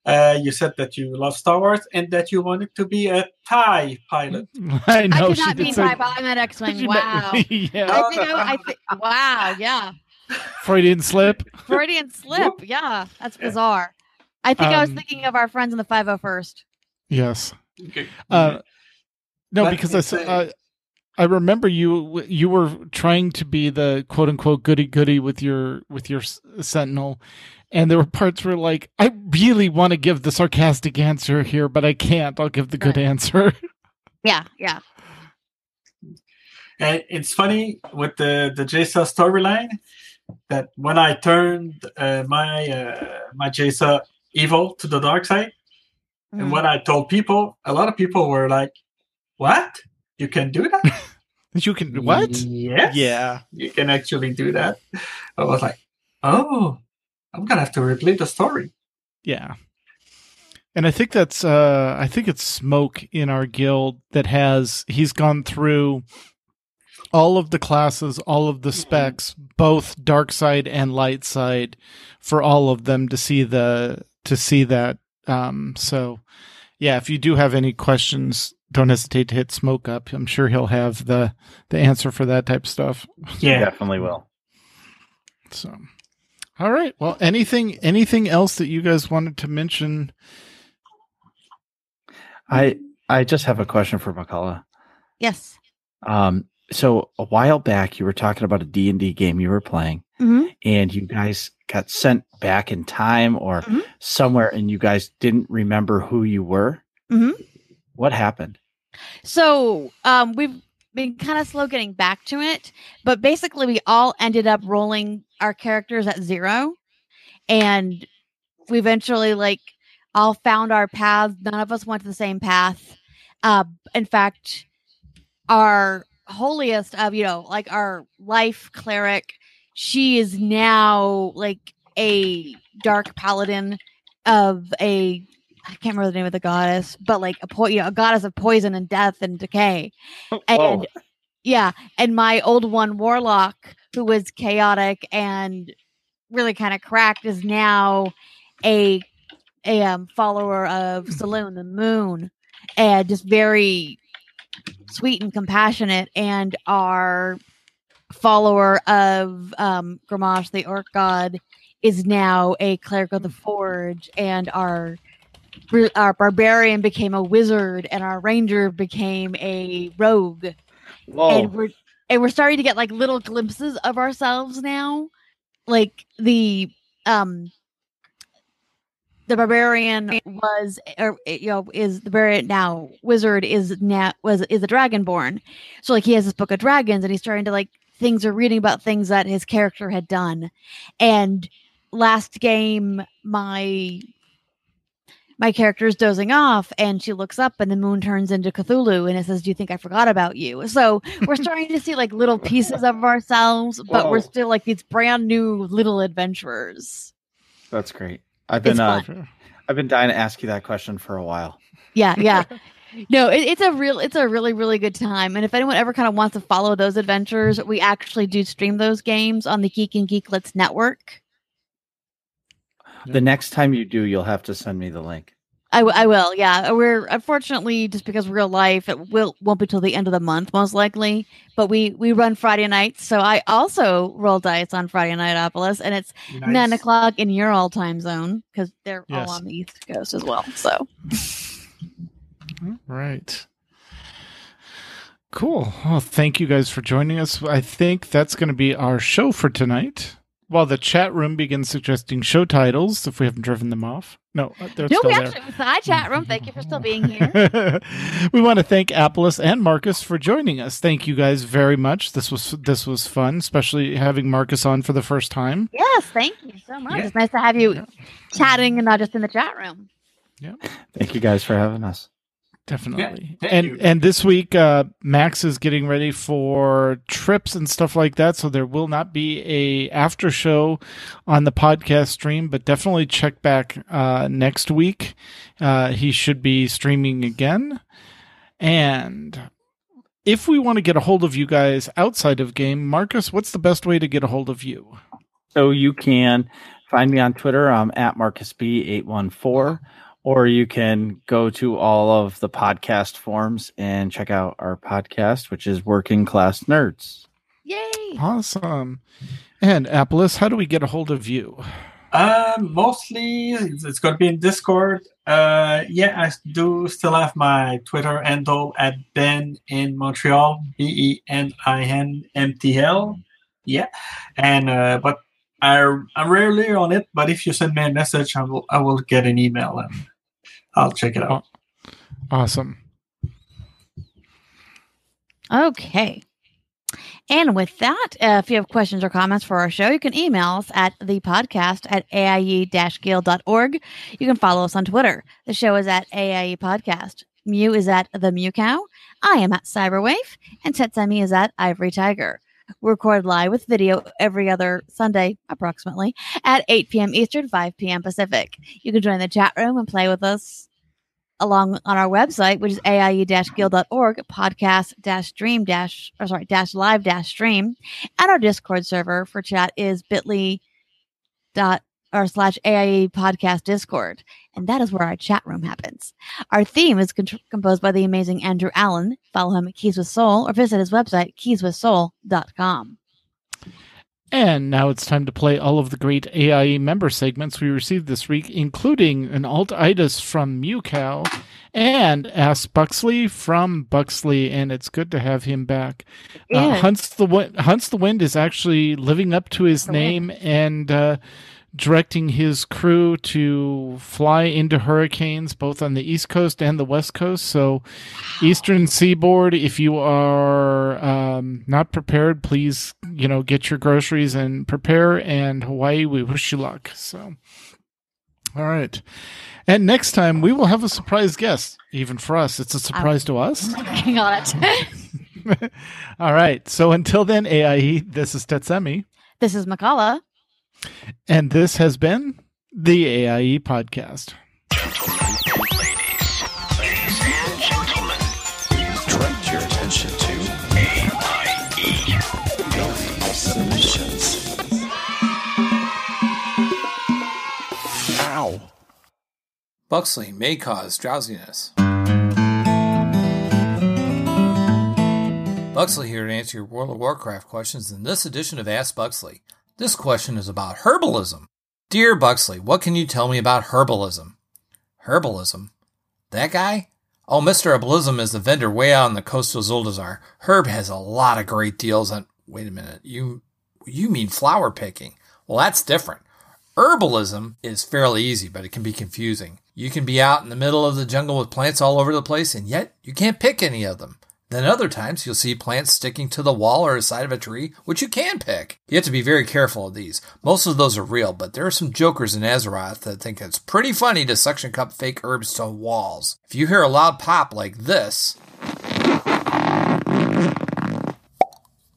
S5: uh, you said that you love Star Wars and that you wanted to be a TIE pilot.
S1: I know
S2: I did
S1: she
S2: not
S1: did
S2: mean
S1: say-
S2: type. I meant X Wing. Wow.
S1: yeah,
S2: I think I, I think wow, yeah.
S1: Freudian slip.
S2: Freudian slip. Yeah, that's bizarre. I think I was
S1: Um,
S2: thinking of our friends in the 501st.
S1: Yes.
S5: Okay.
S1: Uh, no,
S5: But
S1: because I said uh, I remember you you were trying to be the quote unquote goody goody with your with your s- Sentinel, and there were parts where like I really want to give the sarcastic answer here, but I can't. I'll give the good
S2: Right.
S1: answer.
S2: Yeah, yeah.
S5: And it's funny with the the Jaesa storyline that when I turned uh, my uh, my Jaesa evil to the dark side,
S2: Mhm.
S5: and when I told people, a lot of people were like, "What? You can do that?
S1: you can what?
S5: Yeah,
S1: Yeah.
S5: you can actually do that." I was like, "Oh, I'm gonna have to replay the story."
S1: Yeah. And I think that's uh I think it's Smoke in our guild that has he's gone through all of the classes, all of the specs, both dark side and light side, for all of them to see the to see that. Um, so, yeah, if you do have any questions, don't hesitate to hit Smoke up. I'm sure he'll have the the answer for that type of stuff.
S5: Yeah.
S4: Definitely will.
S1: So, all right. Well, anything anything else that you guys wanted to mention?
S4: I I just have a question for Mkallah.
S2: Yes.
S4: Um, so a while back, you were talking about a D and D game you were playing,
S2: Mhm.
S4: and you guys got sent back in time or
S2: Mhm.
S4: somewhere, and you guys didn't remember who you were.
S2: Mhm.
S4: What happened?
S2: So um, we've been kind of slow getting back to it, but basically we all ended up rolling our characters at zero, and we eventually like all found our paths. None of us went to the same path. Uh, in fact, our holiest of you know like our life cleric, she is now like a dark paladin of a I can't remember the name of the goddess, but like a po- you know, a goddess of poison and death and decay. And yeah, and my old one warlock, who was chaotic and really kind of cracked, is now a a um, follower of Selûne the Moon, and just very sweet and compassionate. And our follower of um, Gruumsh, the Orc God, is now a cleric of the Forge, and our our barbarian became a wizard, and our ranger became a rogue
S4: Whoa.
S2: and we're and we're starting to get like little glimpses of ourselves now like the um the barbarian was er, or you know is the barbarian now wizard is now was is a dragonborn so like he has this book of dragons and he's starting to like things are reading about things that his character had done and last game my my character is dozing off and she looks up and the moon turns into Cthulhu and it says, Do you think I forgot about you? So we're starting to see like little pieces of ourselves, but we're still like these brand new little adventurers.
S4: That's great. I've been uh. I've been dying to ask you that question for a while.
S2: Yeah, yeah. No, it, it's a real, it's a really, really good time. And if anyone ever kind of wants to follow those adventures, we actually do stream those games on the Geek and Geeklets network.
S4: The next time you do, you'll have to send me the link.
S2: I, w- I will, yeah. We're unfortunately just because real life it will won't be till the end of the month most likely. But we we run Friday nights, so I also roll dice on Friday night, Nightopolis, and it's
S5: Nice.
S2: nine o'clock in your all time zone because they're
S1: Yes.
S2: all on the East Coast as well. So
S1: Right. Cool. Well, thank you guys for joining us. I think that's going to be our show for tonight. While the chat room begins suggesting show titles, if we haven't driven them off. No, uh, they're
S2: no,
S1: still
S2: we
S1: there.
S2: actually side chat room. Thank you for still being here.
S1: we want to thank Apolas and Marcus for joining us. Thank you guys very much. This was this was fun, especially having Marcus on for the first time.
S2: yes, thank you so much.
S5: Yeah.
S2: It's nice to have you chatting and not just in the chat room. Yeah.
S4: Thank you guys for having us.
S1: Definitely.
S5: thank
S1: and
S5: you.
S1: and this week uh Max is getting ready for trips and stuff like that, so there will not be a after show on the podcast stream, but definitely check back uh next week. Uh he should be streaming again. And if we want to get a hold of you guys outside of game, Marcus, what's the best way to get a hold of you?
S4: So you can find me on Twitter. I'm at MarcusB814, or you can go to all of the podcast forms and check out our podcast, which is Working Class Nerds.
S2: Yay!
S1: Awesome. And Apolas, how do we get a hold of you?
S5: Uh, mostly it's, it's going to be in Discord. Uh, yeah, I do still have my Twitter handle at Ben in Montreal, B E N I N M T L. Yeah, and uh, but I I'm rarely on it. But if you send me a message, I will I will get an email and I'll check it out.
S1: Awesome.
S2: Okay. And with that, uh, if you have questions or comments for our show, you can email us at the podcast at aie-guild.org. You can follow us on Twitter. The show is at AIE Podcast. Mew is at the Mew Cow. I am at Cyberwave, and Tetsemi is at Ivory Tiger. We record live with video every other Sunday, approximately, at 8 p.m. Eastern, 5 p.m. Pacific. You can join the chat room and play with us along on our website, which is aie-guild.org, podcast stream dash, or sorry, dash live dash stream. And our Discord server for chat is bit.ly dot or slash AIE podcast Discord. And that is where our chat room happens. Our theme is con- composed by the amazing Andrew Allen. Follow him at Keys with Soul or visit his website, keyswithsoul.com.
S1: And now it's time to play all of the great AIE member segments we received this week, including an alt-itis from Mewkow and Ask Buxley from Buxley, and it's good to have him back. Uh, Hunts the Wind, Hunts the Wind is actually living up to his
S2: The
S1: name and uh, directing his crew to fly into hurricanes both on the East Coast and the West Coast. So, Eastern Seaboard, if you are um, not prepared, please you know get your groceries and prepare. And Hawaii, we wish you luck. So, all right. And next time we will have a surprise guest. Even for us, it's a surprise to us.
S2: Hang on it.
S1: All right. So until then, AIE, this is Tetsemi,
S2: this is Mkallah.
S1: And this has been the AIE podcast.
S3: Gentlemen and ladies, ladies and gentlemen, please direct your attention to AIE. Building submissions. Ow.
S6: Buxley may cause drowsiness. Buxley here to answer your World of Warcraft questions in this edition of Ask Buxley. This question is about herbalism. Dear Buxley, what can you tell me about herbalism? Herbalism? That guy? Oh, Mr. Herbalism is the vendor way out on the coast of Zuldazar. Herb has a lot of great deals on. Wait a minute, you you mean flower picking? Well, that's different. Herbalism is fairly easy, but it can be confusing. You can be out in the middle of the jungle with plants all over the place, and yet you can't pick any of them. Then other times you'll see plants sticking to the wall or the side of a tree, which you can pick. You have to be very careful of these. Most of those are real, but there are some jokers in Azeroth that think it's pretty funny to suction cup fake herbs to walls. If you hear a loud pop like this,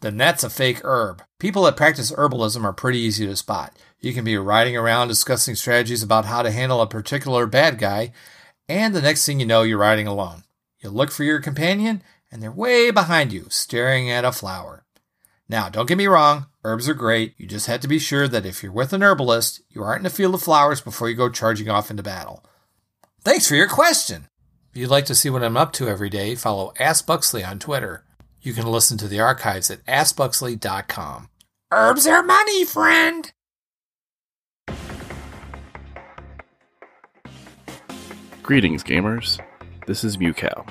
S6: then that's a fake herb. People that practice herbalism are pretty easy to spot. You can be riding around discussing strategies about how to handle a particular bad guy, and the next thing you know, you're riding alone. You look for your companion, and they're way behind you, staring at a flower. Now, don't get me wrong, herbs are great. You just have to be sure that if you're with an herbalist, you aren't in a field of flowers before you go charging off into battle. Thanks for your question. If you'd like to see what I'm up to every day, follow Ask Buxley on Twitter. You can listen to the archives at askbuxley.com. Herbs are money, friend!
S7: Greetings, gamers. This is Mewkow,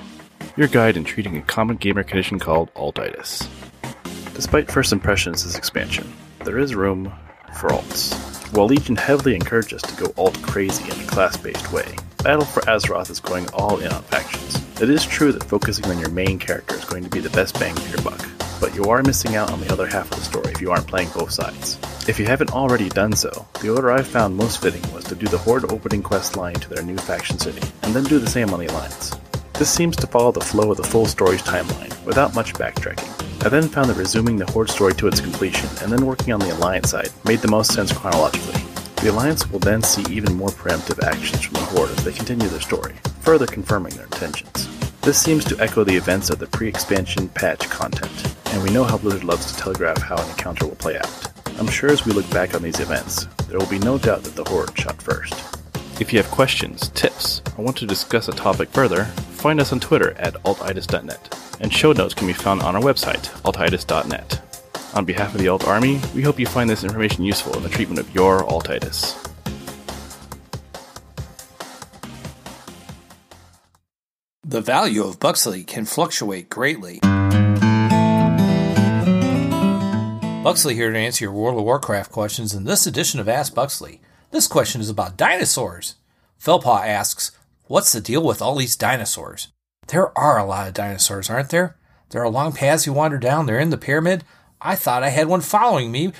S7: your guide in treating a common gamer condition called altitis. Despite first impressions this expansion, there is room for alts. While Legion heavily encouraged us to go alt crazy in a class based way, Battle for Azeroth is going all in on factions. It is true that focusing on your main character is going to be the best bang for your buck, but you are missing out on the other half of the story if you aren't playing both sides. If you haven't already done so, the order I found most fitting was to do the Horde opening quest line to their new faction city, and then do the same on the Alliance. This seems to follow the flow of the full story's timeline, without much backtracking. I then found that resuming the Horde story to its completion, and then working on the Alliance side, made the most sense chronologically. The Alliance will then see even more preemptive actions from the Horde as they continue their story, further confirming their intentions. This seems to echo the events of the pre expansion patch content, and we know how Blizzard loves to telegraph how an encounter will play out. I'm sure as we look back on these events, there will be no doubt that the Horde shot first. If you have questions, tips, or want to discuss a topic further, find us on Twitter at altitis.net, and show notes can be found on our website, altitis.net. On behalf of the Alt Army, we hope you find this information useful in the treatment of your altitis.
S6: The value of Buxley can fluctuate greatly. Buxley here to answer your World of Warcraft questions in this edition of Ask Buxley. This question is about dinosaurs. Felpaw asks, What's the deal with all these dinosaurs? There are a lot of dinosaurs, aren't there? There are long paths you wander down, they're in the pyramid. I thought I had one following me.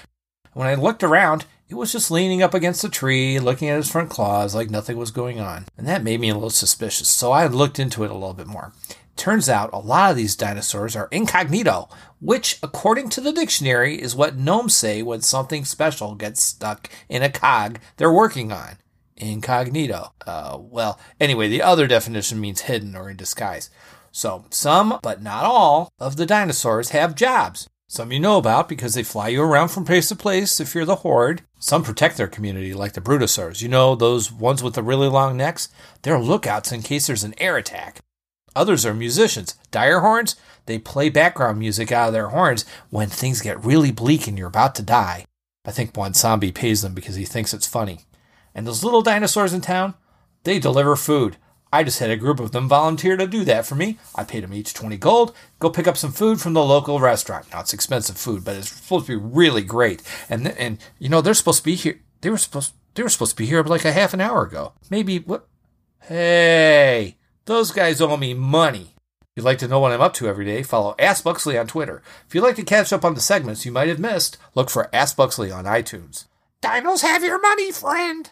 S6: When I looked around, it was just leaning up against a tree, looking at its front claws like nothing was going on. And that made me a little suspicious, so I looked into it a little bit more. Turns out a lot of these dinosaurs are incognito, which, according to the dictionary, is what gnomes say when something special gets stuck in a cog they're working on. incognito. Uh, well, anyway, the other definition means hidden or in disguise. So, some, but not all, of the dinosaurs have jobs. Some you know about because they fly you around from place to place if you're the horde. Some protect their community, like the Brutosaurs. You know, those ones with the really long necks? They're lookouts in case there's an air attack. Others are musicians. Dire horns, they play background music out of their horns when things get really bleak and you're about to die. I think zombie pays them because he thinks it's funny. And those little dinosaurs in town, they deliver food. I just had a group of them volunteer to do that for me. I paid them each 20 gold. Go pick up some food from the local restaurant. Now it's expensive food, but it's supposed to be really great. And and you know they're supposed to be here. They were supposed they were supposed to be here like a half an hour ago. Maybe what? Hey, those guys owe me money. If you'd like to know what I'm up to every day, follow Ask Buxley on Twitter. If you'd like to catch up on the segments you might have missed, look for Ask Buxley on iTunes. Dinos have your money, friend.